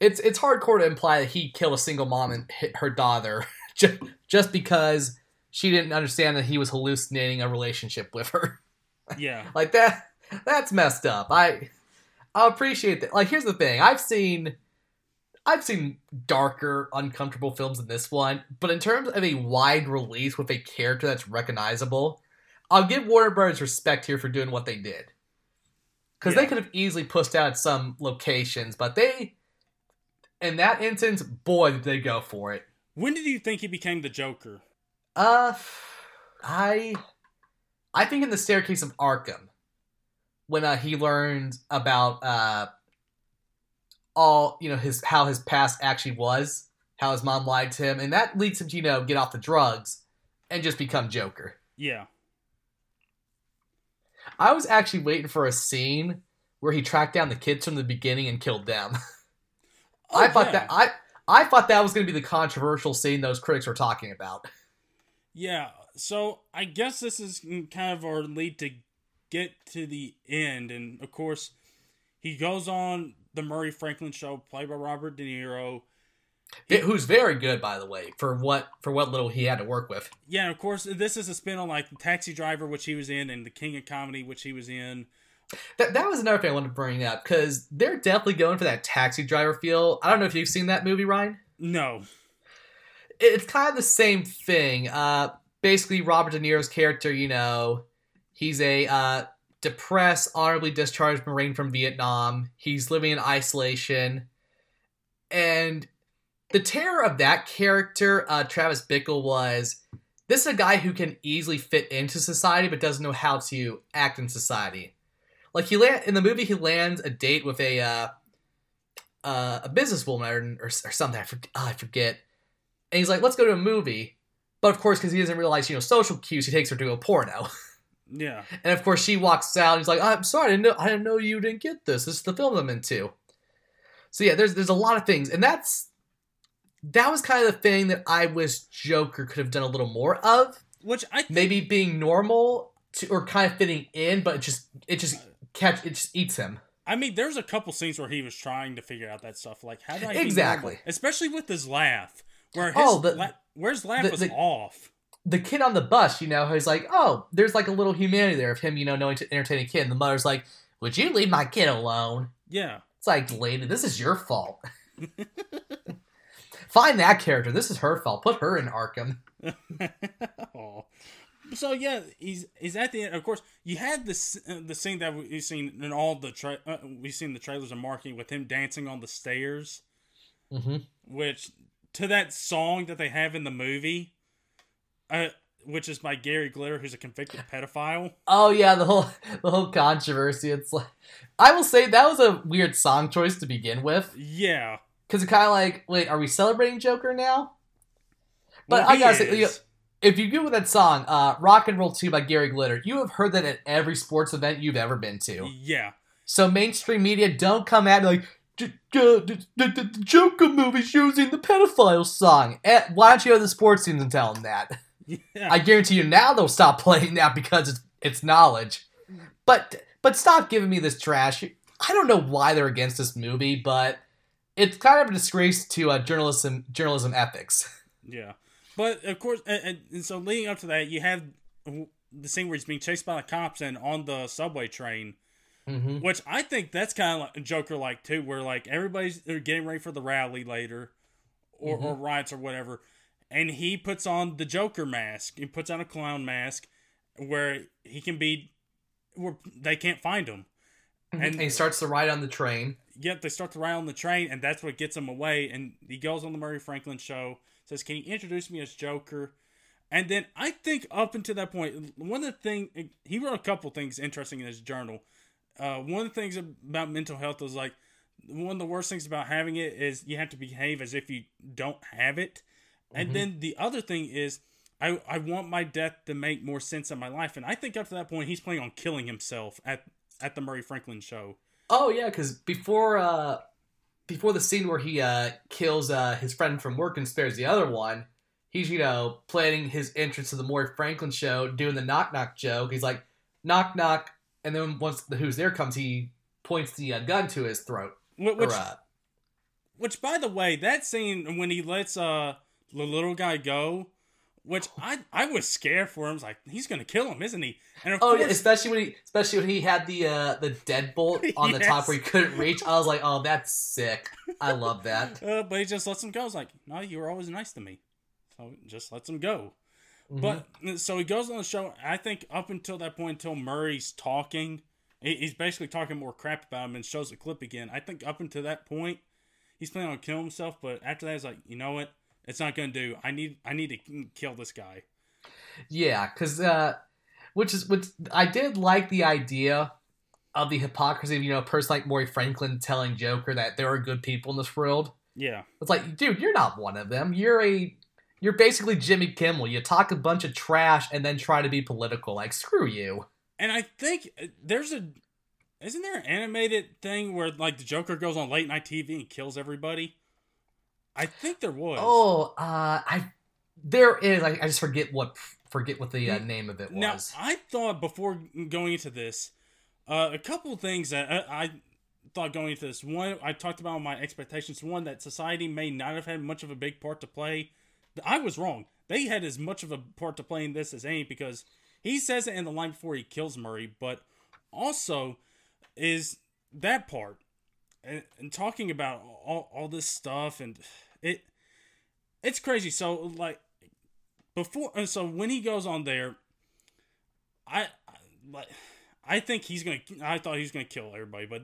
It's it's hardcore to imply that he killed a single mom and hit her daughter just, just because she didn't understand that he was hallucinating a relationship with her. yeah Like that that's messed up. I I appreciate that. Like here's the thing. I've seen I've seen darker, uncomfortable films than this one, but in terms of a wide release with a character that's recognizable, I'll give Warner Brothers respect here for doing what they did. Because they could have easily pushed out at some locations, but they, in that instance, boy, did they go for it. when did you think he became the joker Uh, I, I think in the staircase of Arkham, when uh, he learned about uh, all you know his how his past actually was, how his mom lied to him, and that leads him to you know get off the drugs and just become Joker. yeah I was actually waiting for a scene where he tracked down the kids from the beginning and killed them. Oh, I Oh, thought yeah. that I I thought that was going to be the controversial scene those critics were talking about. Yeah, so I guess this is kind of our lead to get to the end, and of course, he goes on the Murray Franklin show, played by Robert De Niro. Who's very good, by the way, for what for what little he had to work with. Yeah, of course, this is a spin on like the Taxi Driver, which he was in, and The King of Comedy, which he was in. That, that was another thing I wanted to bring up because they're definitely going for that taxi driver feel. I don't know if you've seen that movie, Ryan. No, It's kind of the same thing. Uh, basically, Robert De Niro's character, you know, he's a uh, depressed, honorably discharged Marine from Vietnam. He's living in isolation. And the terror of that character, uh, Travis Bickle, was this is a guy who can easily fit into society but doesn't know how to act in society. Like he land in the movie, he lands a date with a uh, uh, a businesswoman or, or, something. I, for, oh, I forget. And he's like, "Let's go to a movie," but of course, because he doesn't realize you know social cues, he takes her to a porno. yeah, And of course, she walks out. and He's like, "I'm sorry, I didn't know. I didn't know you didn't get this. This is the film I'm into." So yeah, there's there's a lot of things, and that's that was kind of the thing that I wish Joker could have done a little more of. which I think, Maybe being normal to, or kind of fitting in, but it just it just catch it just eats him. I mean, there's a couple scenes where he was trying to figure out that stuff, like how do I Exactly. especially with his laugh, where oh, his Oh, the- la- where his laugh the- was the- off. The kid on the bus, you know, he's like, oh, there's like a little humanity there of him, you know, knowing to entertain a kid. And the mother's like, would you leave my kid alone? Yeah, It's like, lady, this is your fault. Find that character. This is her fault. Put her in Arkham. Aw. so yeah, he's he's at the end. Of course, you had this uh, the scene that we've seen in all the tra- uh, we've seen the trailers and marketing with him dancing on the stairs, Mm-hmm. which to that song that they have in the movie, uh, which is by Gary Glitter, who's a convicted pedophile. Oh yeah, the whole the whole controversy. It's like I will say that was a weird song choice to begin with Yeah, because it kind of like, wait, are we celebrating Joker now? But Well, I gotta say, you know, if you Google that song, uh, "Rock and Roll 2" by Gary Glitter, you have heard that at every sports event you've ever been to. yeah, So mainstream media don't come at me like. "J- j- the, the, the Joker movie's using the pedophile song. Eh, why don't you go to the sports teams and tell them that? Yeah. I guarantee you now they'll stop playing that because it's it's knowledge. But but stop giving me this trash. I don't know why they're against this movie, but it's kind of a disgrace to uh, journalism journalism ethics. Yeah, but of course, and, and- so leading up to that, you have the scene where he's being chased by the cops and on the subway train, Mm-hmm. which I think that's kind of like Joker like too, where like everybody's they're getting ready for the rally later, or or riots or whatever, and he puts on the Joker mask. He puts on a clown mask, where he can be, where they can't find him. And he starts to ride on the train. Yet they start to ride on the train, and that's what gets him away. And he goes on the Murray Franklin show, says, "Can you introduce me as Joker?" And then I think up until that point, one of the things he wrote a couple things interesting in his journal. Uh, one of the things about mental health was like one of the worst things about having it is you have to behave as if you don't have it. And then the other thing is I I want my death to make more sense in my life. And I think up to that point he's planning on killing himself at at the Murray Franklin show. Oh yeah, because before uh before the scene where he uh kills uh his friend from work and spares the other one, he's you know planning his entrance to the Maury Franklin show, doing the knock knock joke. He's like knock knock, and then once the who's there comes, he points the uh, gun to his throat. Wh- Which or, uh, Which, by the way, that scene when he lets uh the little guy go, which I I was scared for him. I was like, he's gonna kill him, isn't he? And of Oh, yeah, especially when he, especially when he had the uh, the deadbolt on the top where he couldn't reach. I was like, oh, that's sick. I love that. uh, but he just lets him go. I was like, no, you were always nice to me, so just lets him go. But so he goes on the show. I think up until that point, until Murray's talking, he's basically talking more crap about him and shows the clip again. I think up until that point, he's planning on killing himself. But after that, he's like, you know what? It's not gonna do. I need I need to kill this guy. Yeah, because uh, which is which I did like the idea of the hypocrisy of you know a person like Maury Franklin telling Joker that there are good people in this world. Yeah. It's like, dude, you're not one of them. You're a you're basically Jimmy Kimmel. You talk a bunch of trash and then try to be political. Like, screw you. And I think uh, there's a isn't there an animated thing where like the Joker goes on late night TV and kills everybody? I think there was. Oh, uh, I there is. I, I just forget what forget what the uh, name of it was. now I thought before going into this, uh, a couple of things that I, I thought going into this. One, I talked about my expectations. One that society may not have had much of a big part to play. I was wrong. They had as much of a part to play in this as any because he says it in the line before he kills Murray, but also is that part and, and talking about all, all this stuff and it it's crazy so like before and so when he goes on there i I- like i think he's gonna i thought he was gonna kill everybody but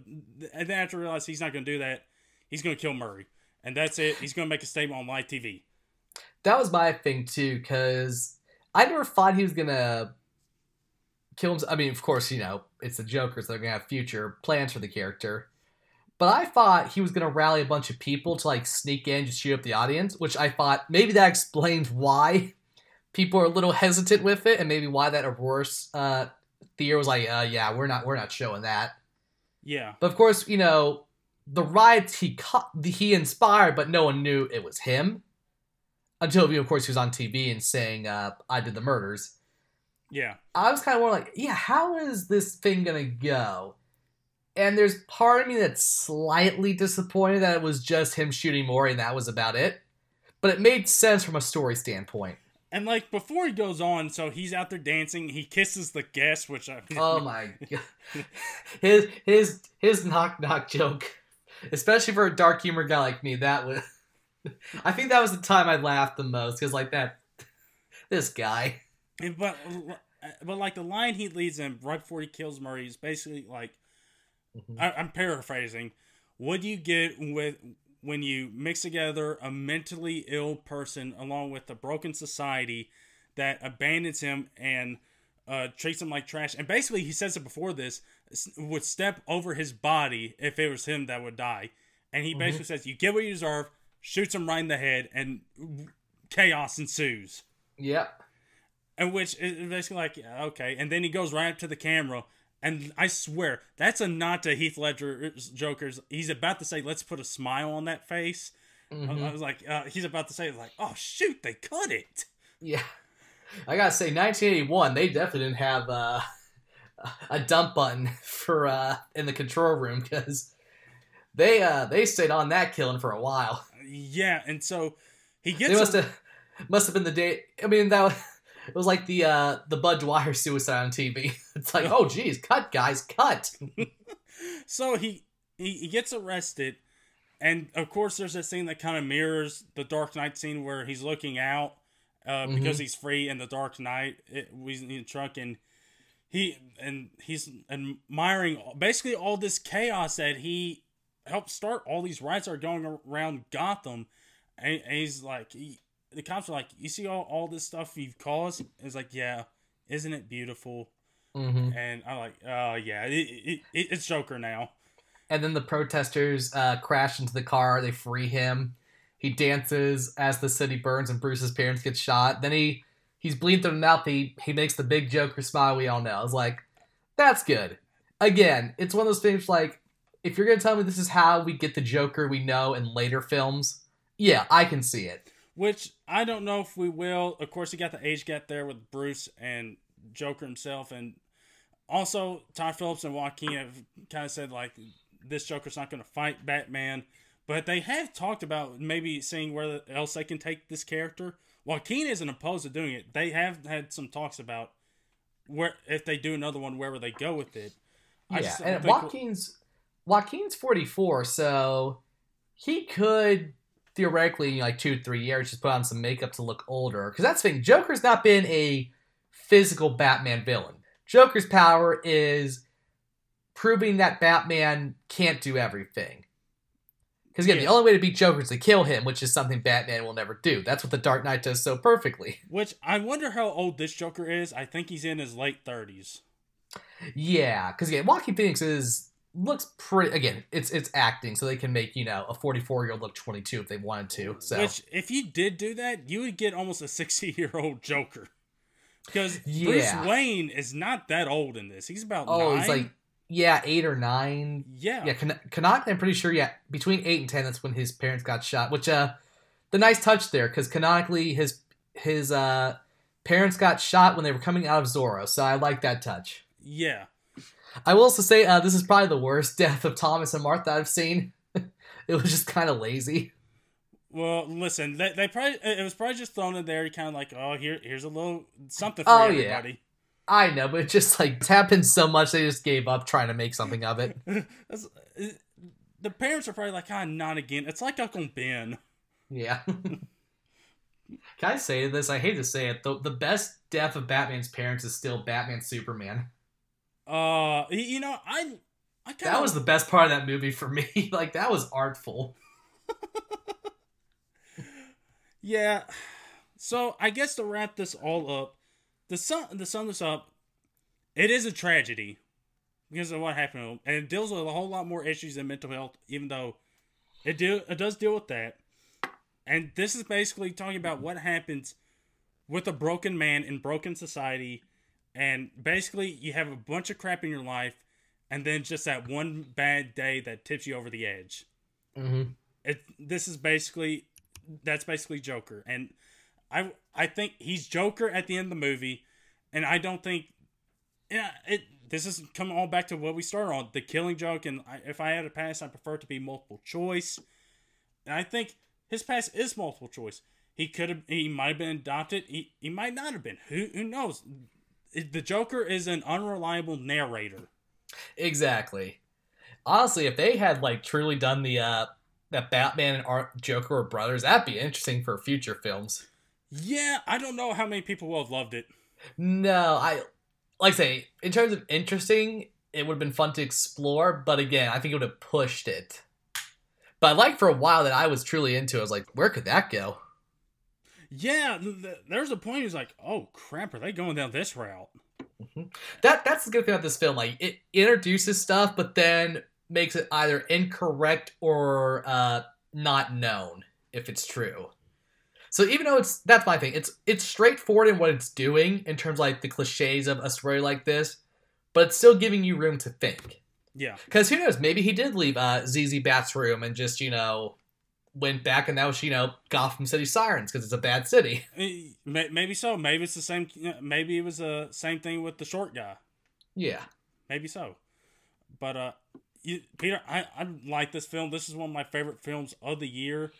and then after I realized he's not gonna do that he's gonna kill murray and that's it he's gonna make a statement on live tv that was my thing too, because I never thought he was gonna kill him. I mean, of course, you know it's the Joker, so they're gonna have future plans for the character. But I thought he was gonna rally a bunch of people to like sneak in, just shoot up the audience, which I thought maybe that explains why people are a little hesitant with it, and maybe why that Aurora's uh, theory was like, uh, yeah, we're not, we're not showing that. yeah But of course, you know, the riots he caught, he inspired, but no one knew it was him until, of course, he was on TV and saying, uh, "I did the murders." yeah I was kind of more like, "Yeah, how is this thing gonna go?" And there's part of me that's slightly disappointed that it was just him shooting Maury and that was about it. But it made sense from a story standpoint. and like before he goes on so he's out there dancing he kisses the guest which i Oh my god. His his his knock knock joke. Especially for a dark humor guy like me, that was I think that was the time I laughed the most, because like that this guy. but but like the line he leads him right before he kills Murray is basically like Mhm. I, I'm paraphrasing. What do you get with when you mix together a mentally ill person along with a broken society that abandons him and uh, treats him like trash? And basically, he says it before this would step over his body if it was him that would die. And he basically says, "You get what you deserve." Shoots him right in the head, and chaos ensues. Yep. And which is basically like, okay. And then he goes right up to the camera. And I swear, that's a nod to Heath Ledger's Joker's. He's about to say, let's put a smile on that face. I- Mhm. I was like, uh, he's about to say, like, oh, shoot, they cut it. Yeah. I gotta say, 1981, they definitely didn't have uh, a dump button for uh, in the control room because they uh, they stayed on that killing for a while. Yeah. And so he gets. must a- have must have been the day. I mean, that was, it was like the uh, the Budd Dwyer suicide on TV. It's like, oh geez, cut guys, cut. so he, he, he gets arrested. And of course, there's that scene that kind of mirrors the Dark Knight scene where he's looking out uh, because he's free in the Dark Knight. It, he's in the truck and he and he's admiring basically all this chaos that he helped start. All these riots are going around Gotham, and, and he's like, he, the cops are like, "You see all, all this stuff you've caused?" It's like, "Yeah, isn't it beautiful?" hmm And I'm like, "Oh yeah, it, it, it, it's Joker now." And then the protesters uh, crash into the car. They free him. He dances as the city burns and Bruce's parents get shot. Then he he's bleeding through the mouth. He he makes the big Joker smile we all know. It's like, that's good. Again, it's one of those things like if you're gonna tell me this is how we get the Joker we know in later films, yeah, I can see it. Which I don't know if we will. Of course, you got the age gap there with Bruce and Joker himself, and also Todd Phillips and Joaquin have kind of said like this Joker's not going to fight Batman, but they have talked about maybe seeing where else they can take this character. Joaquin isn't opposed to doing it. They have had some talks about where if they do another one, where they go with it? I yeah, and Joaquin's Joaquin's 44, so he could theoretically, in like two, three years, just put on some makeup to look older. Because that's the thing, Joker's not been a physical Batman villain. Joker's power is proving that Batman can't do everything. Because again, Yeah. the only way to beat Joker is to kill him, which is something Batman will never do. That's what the Dark Knight does so perfectly. Which I wonder how old this Joker is. I think he's in his late thirties. Yeah, because again, Joaquin Phoenix is looks pretty. Again, it's it's acting, so they can make you know a forty four year old look twenty two if they wanted to. So Which, if you did do that, you would get almost a 60 year old Joker. Because Yeah. Bruce Wayne is not that old in this. He's about oh, nine. he's like yeah, eight or nine. yeah. Yeah, can- canonically, I'm pretty sure. Yeah, between eight and ten, that's when his parents got shot. Which uh, the nice touch there, because canonically, his his uh parents got shot when they were coming out of Zorro. So I like that touch. Yeah. I will also say uh, this is probably the worst death of Thomas and Martha I've seen. it was just kind of lazy. Well, listen, they, they probably it was probably just thrown in there, kind of like, oh, here, here's a little something for Oh, yeah. everybody. I know, but it just like it's happened so much they just gave up trying to make something of it. The parents are probably like, ah, not again. It's like Uncle Ben. Yeah. Can I say this? I hate to say it. The, the best death of Batman's parents is still Batman Superman. Uh, you know, I, I kind That was the best part of that movie for me. like that was artful. Yeah. So I guess to wrap this all up, the sum to sum this up, it is a tragedy because of what happened, to him, and it deals with a whole lot more issues than mental health. Even though it do it does deal with that, and this is basically talking about what happens with a broken man in broken society, and basically you have a bunch of crap in your life, and then just that one bad day that tips you over the edge Mm-hmm. it this is basically that's basically Joker, and I I think he's Joker at the end of the movie, and I don't think yeah it this is coming all back to what we started on the killing joke, and I, if I had a pass, I prefer it to be multiple choice, and I think his pass is multiple choice. He could have he might have been adopted, he he might not have been. Who who knows? The Joker is an unreliable narrator. Exactly. Honestly, if they had like truly done the uh that Batman and Art Joker were brothers, that'd be interesting for future films. Yeah, I don't know how many people will have loved it. No, I like I say in terms of interesting, it would have been fun to explore, but again, I think it would have pushed it. But like for a while that I was truly into, it, I was like, where could that go? Yeah, th- th- there's a point. He's like, "Oh crap, are they going down this route?" That that's the good thing about this film. Like it introduces stuff, but then makes it either incorrect or uh, not known if it's true. So even though it's that's my thing, it's it's straightforward in what it's doing in terms of like the cliches of a story like this, but it's still giving you room to think. Yeah, Because who knows? Maybe he did leave uh, Zazie Beetz's room and just you know went back and that was you know Gotham City Sirens because it's a bad city. Eh, maybe so. Maybe it's the same. Maybe it was the same thing with the short guy. Yeah. Maybe so. But uh, you, Peter, I I like this film. This is one of my favorite films of the year.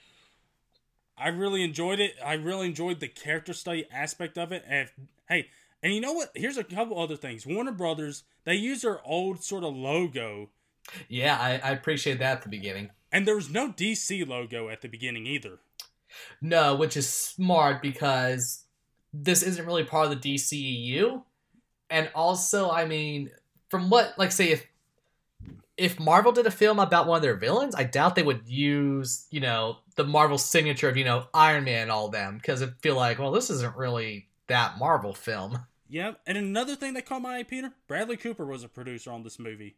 I really enjoyed it. I really enjoyed the character study aspect of it. And hey, and you know what? Here's a couple other things. Warner Brothers they use their old sort of logo, Yeah, I, I appreciate that at the beginning. And there was no DC logo at the beginning either. No, which is smart because this isn't really part of the DCEU. And also, I mean, from what like say if if Marvel did a film about one of their villains, I doubt they would use, you know, the Marvel signature of, you know, Iron Man and all them because it feel like, well, this isn't really that Marvel film. Yeah, and another thing that caught my eye, Peter, Bradley Cooper was a producer on this movie,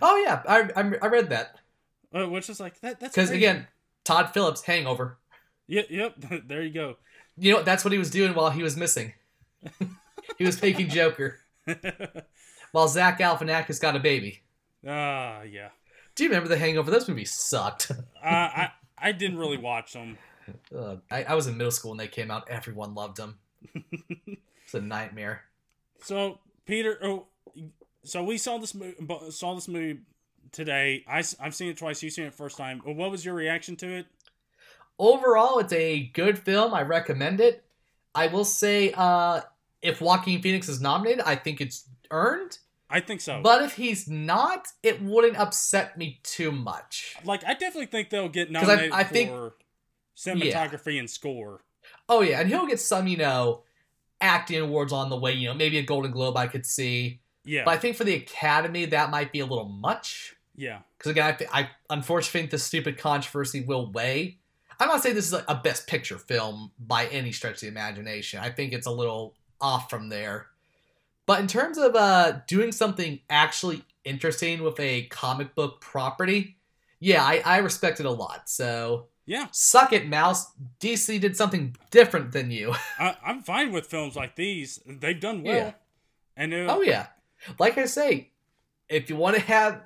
Oh yeah, I I, I read that uh, which is like that. That's because again, Todd Phillips Hangover. yep, yep. there you go. You know, that's what he was doing while he was missing. he was making Joker while Zach Galifianakis got a baby. Ah, yeah. Do you remember The Hangover? This movie sucked. Uh, I I didn't really watch them. Ugh. I, I was in middle school when they came out. Everyone loved them. it's a nightmare. So Peter, oh, so we saw this movie. Saw this movie today. I have seen it twice. You've seen it first time. What was your reaction to it? Overall, it's a good film. I recommend it. I will say, uh, if Joaquin Phoenix is nominated, I think it's earned. I think so. But if he's not, it wouldn't upset me too much. like, I definitely think they'll get nominated I for think- cinematography and score. Oh yeah, and he'll get some, you know, acting awards on the way. You know, maybe a Golden Globe I could see. Yeah, But I think for the Academy, that might be a little much. Yeah, Because again, I, I unfortunately think the stupid controversy will weigh. I'm not saying this is a, a best picture film by any stretch of the imagination. I think it's a little off from there. But in terms of uh, doing something actually interesting with a comic book property, yeah, I, I respect it a lot. So yeah. suck it, Mouse. DC did something different than you. I, I'm fine with films like these. They've done well. Yeah. And uh, oh yeah, like I say, if you want to have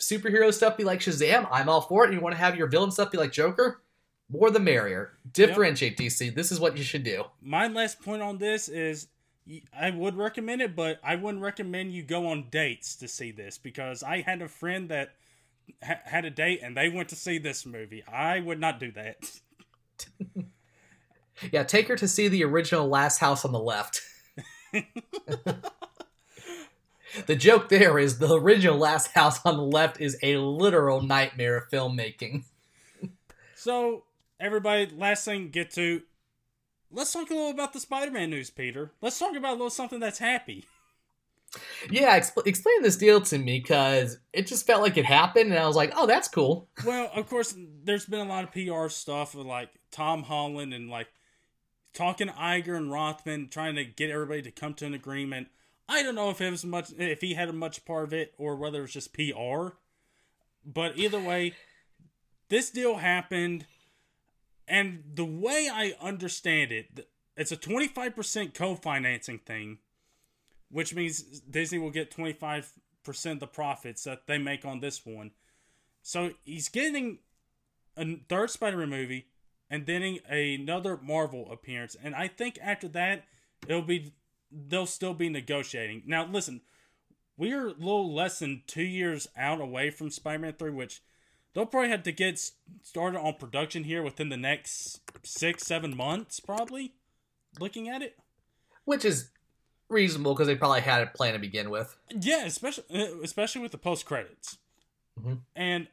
superhero stuff be like Shazam, I'm all for it. You want to have your villain stuff be like Joker, more the merrier. Differentiate DC. This is what you should do. my last point on this is I would recommend it, but I wouldn't recommend you go on dates to see this because I had a friend that ha- had a date and they went to see this movie. I would not do that. Yeah, take her to see the original Last House on the Left. the joke there is the original Last House on the Left is a literal nightmare of filmmaking. So, everybody, last thing get to. Let's talk a little about the Spider-Man news, Peter. Let's talk about a little something that's happy. Yeah, expl- explain this deal to me because it just felt like it happened, and I was like, "Oh, that's cool." Well, of course, there's been a lot of PR stuff with like Tom Holland and like talking to Iger and Rothman, trying to get everybody to come to an agreement. I don't know if it was much, if he had a much part of it, or whether it was just PR. But either way, this deal happened, and the way I understand it, it's a 25% co-financing thing, which means Disney will get 25% of the profits that they make on this one. So he's getting a third Spider-Man movie and then another Marvel appearance, and I think after that it'll be they'll still be negotiating. Now listen, we're a little less than two years out away from Spider-Man Three, which they'll probably have to get started on production here within the next six seven months, probably. Looking at it, which is reasonable because they probably had a plan to begin with. Yeah, especially uh, especially with the post credits, Mhm. and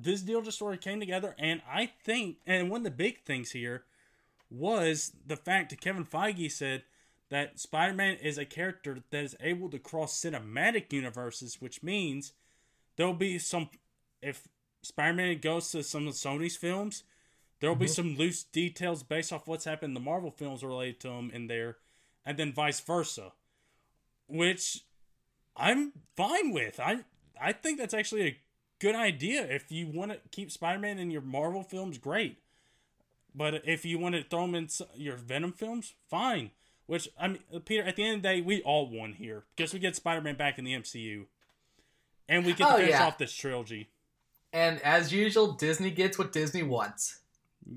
this deal just sort of came together. And I think, and one of the big things here was the fact that Kevin Feige said that Spider Man is a character that is able to cross cinematic universes, which means there'll be some. If Spider Man goes to some of Sony's films, there'll be mm-hmm. some loose details based off what's happened in the Marvel films related to him in there, and then vice versa, which I'm fine with. I I think that's actually a good idea. If you want to keep Spider Man in your Marvel films, great. But if you want to throw him in your Venom films, fine. Which I mean, Peter, at the end of the day, we all won here because we get Spider Man back in the MCU, and we get to Oh, finish yeah. off this trilogy. And as usual, Disney gets what Disney wants,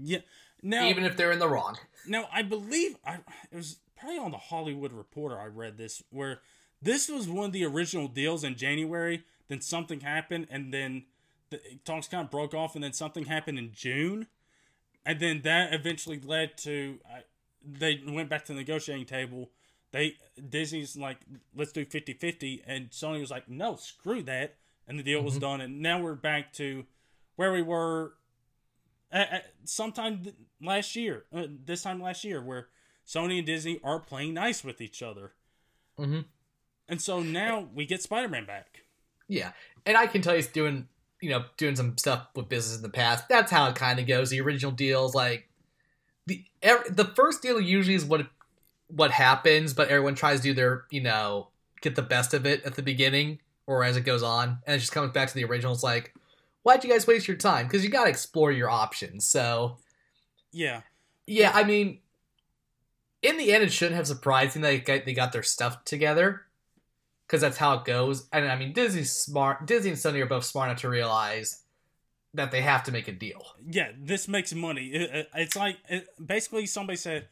Yeah. Now, even if they're in the wrong. Now, I believe I it was probably on the Hollywood Reporter I read this where this was one of the original deals in January. Then something happened, and then the talks kind of broke off, and then something happened in June, and then that eventually led to I they went back to the negotiating table. They Disney's like, let's do 50-50, and Sony was like, no, screw that, and the deal was done, and now we're back to where we were at, at sometime th- last year, uh, this time last year, where Sony and Disney are playing nice with each other. Mhm. And so now we get Spider Man back. Yeah, and I can tell he's doing, you know, doing some stuff with business in the past. That's how it kind of goes. The original deals, like the the first deal, usually is what what happens, but everyone tries to do their, you know, get the best of it at the beginning or as it goes on, and it just comes back to the original. It's like, why'd you guys waste your time? Because you got to explore your options. So Yeah. yeah, I mean, in the end, it shouldn't have surprised me that they got, they got their stuff together, because that's how it goes. And I mean, Disney's smart. Disney and Sony are both smart enough to realize that they have to make a deal. Yeah, this makes money. It- it- it's like it, basically somebody said,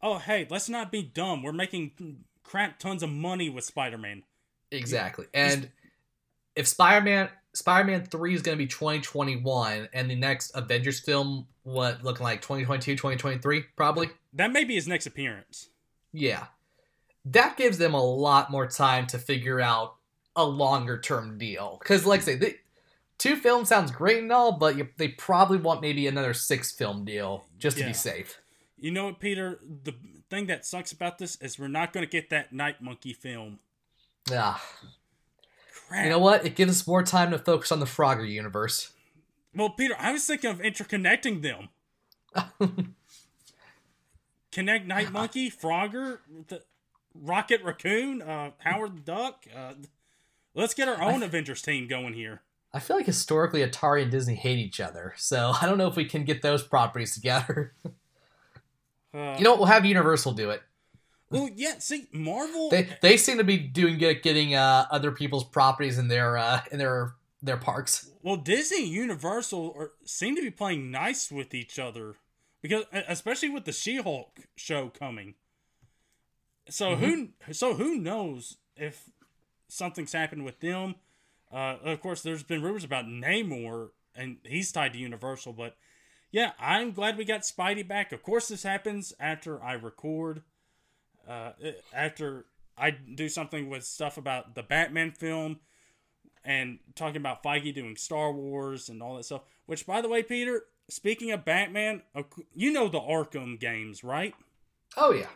"Oh, hey, let's not be dumb. We're making crap tons of money with Spider Man." Exactly. And if Spider-Man Spider-Man 3 is going to be 2021 and the next Avengers film what looking like 2022 2023 probably. That may be his next appearance. Yeah. That gives them a lot more time to figure out a longer term deal cuz like I say they, two films sounds great and all but you, they probably want maybe another six film deal just to Yeah. be safe. You know what, Peter? The thing that sucks about this is we're not going to get that Night Monkey film. Yeah. Crap. You know what? It gives us more time to focus on the Frogger universe. Well, Peter, I was thinking of interconnecting them. Connect Night Monkey, Frogger, the Rocket Raccoon, uh, Howard the Duck. Uh, let's get our own Avengers team going here. I feel like historically Atari and Disney hate each other, so I don't know if we can get those properties together. Uh, you know what? We'll have Universal do it. well, yeah. See, Marvel. They they seem to be doing good, getting uh, other people's properties in their uh, in their their parks. Well, Disney and Universal are, seem to be playing nice with each other because, especially with the She-Hulk show coming. So who so who knows if something's happened with them? Uh, of course, there's been rumors about Namor, and he's tied to Universal. But yeah, I'm glad we got Spidey back. Of course, this happens after I record, uh, after I do something with stuff about the Batman film and talking about Feige doing Star Wars and all that stuff. Which, by the way, Peter, speaking of Batman, you know the Arkham games, right? Oh yeah,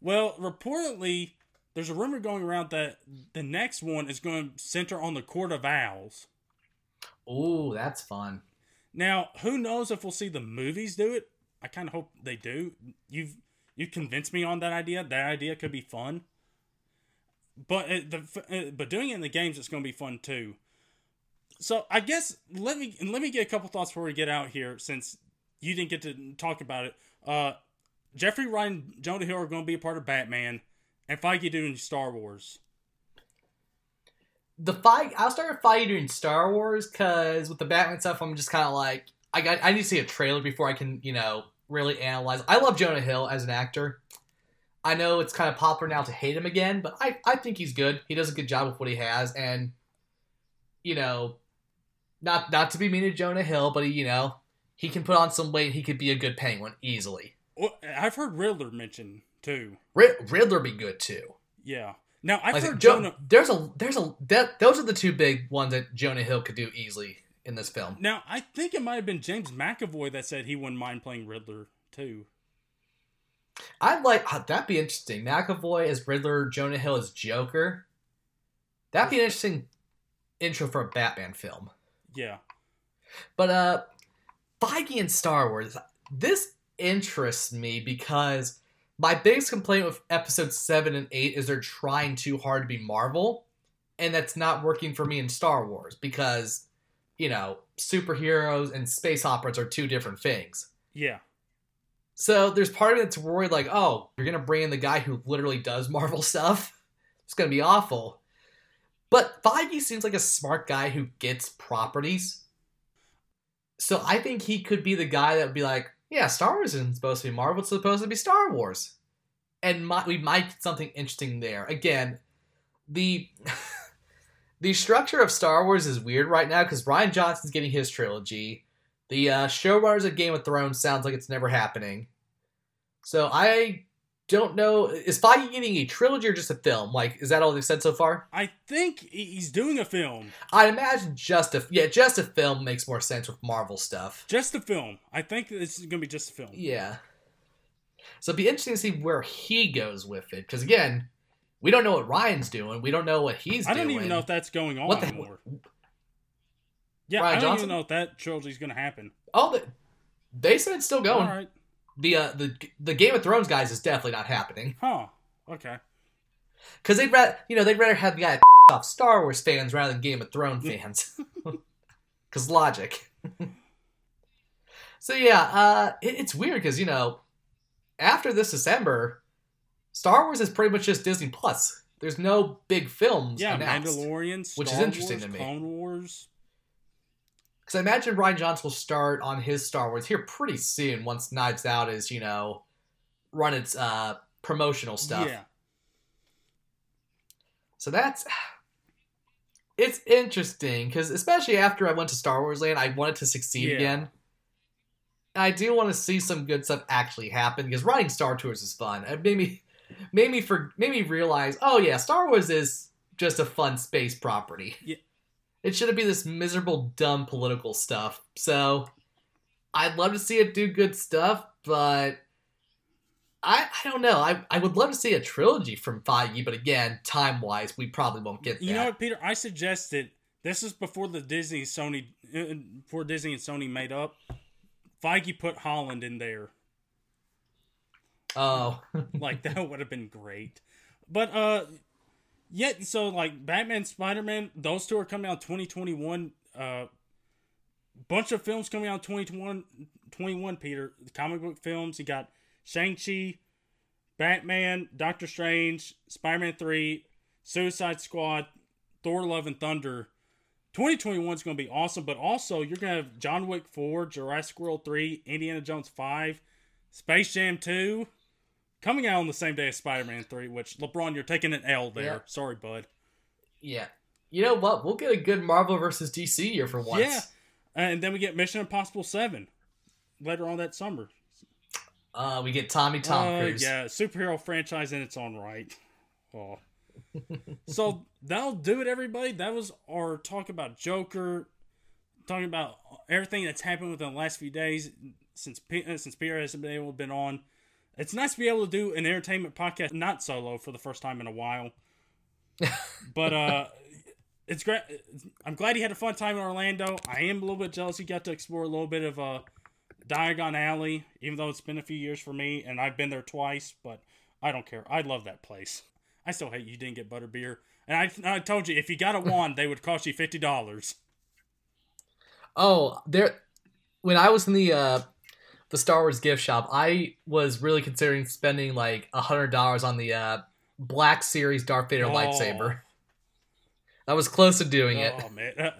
Well, reportedly, there's a rumor going around that the next one is going to center on the Court of Owls. Oh, that's fun. Now, who knows if we'll see the movies do it? I kind of hope they do. You've you convinced me on that idea. That idea could be fun. But uh, the uh, but doing it in the games, it's going to be fun too. So I guess let me let me get a couple thoughts before we get out here, since you didn't get to talk about it. Uh, Jeffrey Wright, and Jonah Hill are going to be a part of Batman, and Feige doing Star Wars. The fight. I'll start with Feige doing Star Wars because with the Batman stuff, I'm just kind of like I got. I need to see a trailer before I can you know really analyze. I love Jonah Hill as an actor. I know it's kind of popular now to hate him again, but I, I think he's good. He does a good job with what he has, and you know, not not to be mean to Jonah Hill, but he, you know, he can put on some weight. He could be a good Penguin easily. Well, I've heard Riddler mentioned too. Rid- Riddler be good too. Yeah. Now I've Like, heard Jo- Jonah. there's a there's a that those are the two big ones that Jonah Hill could do easily in this film. Now, I think it might have been James McAvoy that said he wouldn't mind playing Riddler too. I'd like oh, that'd be interesting. McAvoy as Riddler, Jonah Hill as Joker. That'd be an interesting intro for a Batman film. Yeah. But uh Feige and Star Wars, this interests me because my biggest complaint with episode 7 and 8 is they're trying too hard to be Marvel, and that's not working for me in Star Wars because, you know, superheroes and space operas are two different things. Yeah. So there's part of it that's worried, like, oh, you're gonna bring in the guy who literally does Marvel stuff. It's gonna be awful. But Feige seems like a smart guy who gets properties. So I think he could be the guy that would be like, yeah, Star Wars isn't supposed to be Marvel, it's supposed to be Star Wars. And my, we might get something interesting there. Again, the the structure of Star Wars is weird right now because Rian Johnson's getting his trilogy. The uh, showrunners of Game of Thrones sounds like it's never happening. So I don't know. Is Feige getting a trilogy or just a film? Like, is that all they've said so far? I think he's doing a film. I imagine just a yeah, just a film makes more sense with Marvel stuff. Just a film. I think it's gonna be just a film. Yeah. So it'd be interesting to see where he goes with it, because again, we don't know what Rian's doing. We don't know what he's doing. I don't even know if that's going on What the- anymore. Yeah, Rian I don't Johnson? even know if that trilogy's gonna happen. Oh, they, they said it's still going. All right. The uh, the the Game of Thrones guys is definitely not happening Huh. Okay. because they'd rather you know they'd rather have the guy off Star Wars fans rather than Game of Thrones fans. Because logic. so yeah, uh, it, it's weird because you know after this December, Star Wars is pretty much just Disney Plus. There's no big films Yeah, announced. Mandalorian, Star which is interesting Wars, to me. Clone Wars. Because I imagine Rian Johnson will start on his Star Wars here pretty soon once Knives Out is, you know, run its uh, promotional stuff. Yeah. So that's. It's interesting because, especially after I went to Star Wars Land, I wanted to succeed Yeah. again. And I do want to see some good stuff actually happen because running Star Tours is fun. It made me, made me for, made me realize, oh yeah, Star Wars is just a fun space property. Yeah. It shouldn't be this miserable, dumb political stuff. So, I'd love to see it do good stuff, but I, I don't know. I, I would love to see a trilogy from Feige, but again, time wise, we probably won't get that. You know what, Peter? I suggested this is before the Disney Sony uh, before Disney and Sony made up. Feige put Holland in there. Oh, Like that would have been great. But uh yet so like Batman, Spider Man, those two are coming out twenty twenty one. Uh bunch of films coming out 2021 21 Peter. The comic book films. You got Shang-Chi, Batman, Doctor Strange, Spider-Man 3, Suicide Squad, Thor Love and Thunder. 2021 is going to be awesome, but also you're going to have John Wick 4, Jurassic World 3, Indiana Jones 5, Space Jam 2 coming out on the same day as Spider-Man 3, which LeBron you're taking an L there. Yeah. Sorry, bud. yeah. You know what? We'll get a good Marvel versus DC year for once. Yeah. And then we get Mission Impossible 7 later on that summer. Uh, we get Tommy Tom Uh, Cruise. Yeah, superhero franchise in its own right. Oh. so that'll do it, everybody. That was our talk about Joker, talking about everything that's happened within the last few days since P- uh, since Peter hasn't been able to been on. It's nice to be able to do an entertainment podcast not solo for the first time in a while. but uh it's great. I'm glad you had a fun time in Orlando. I am a little bit jealous you got to explore a little bit of uh, Diagon Alley, even though it's been a few years for me and I've been there twice, but I don't care. I love that place. I still hate you didn't get butterbeer. And I, I told you, if you got a wand, they would cost you $50. Oh, there. When I was in the uh, the Star Wars gift shop, I was really considering spending like a hundred dollars on the uh, Black Series Darth Vader Oh. lightsaber. I was close to doing it. Oh, man. Uh,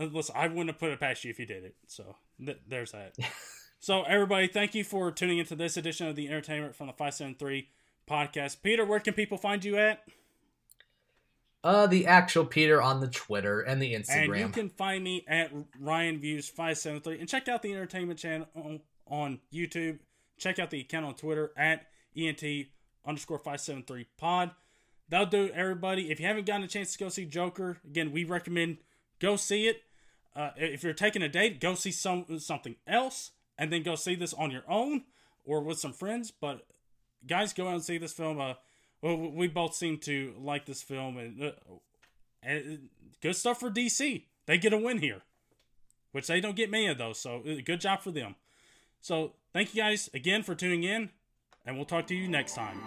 uh, listen, I wouldn't have put it past you if you did it. So th- there's that. so, everybody, thank you for tuning into this edition of the Entertainment from the 573 podcast. Peter, where can people find you at? Uh, the actual Peter on the Twitter and the Instagram. And you can find me at Ryan Views 573 and check out the entertainment channel on YouTube. Check out the account on Twitter at ENT underscore 573 pod. That'll do it, everybody. If you haven't gotten a chance to go see Joker, again, we recommend go see it. Uh, if you're taking a date, go see some something else, and then go see this on your own or with some friends. But guys, go out and see this film. Uh, well, we both seem to like this film, and, uh, and good stuff for DC. They get a win here, which they don't get many of those. So uh, good job for them. So, thank you guys again for tuning in, and we'll talk to you next time.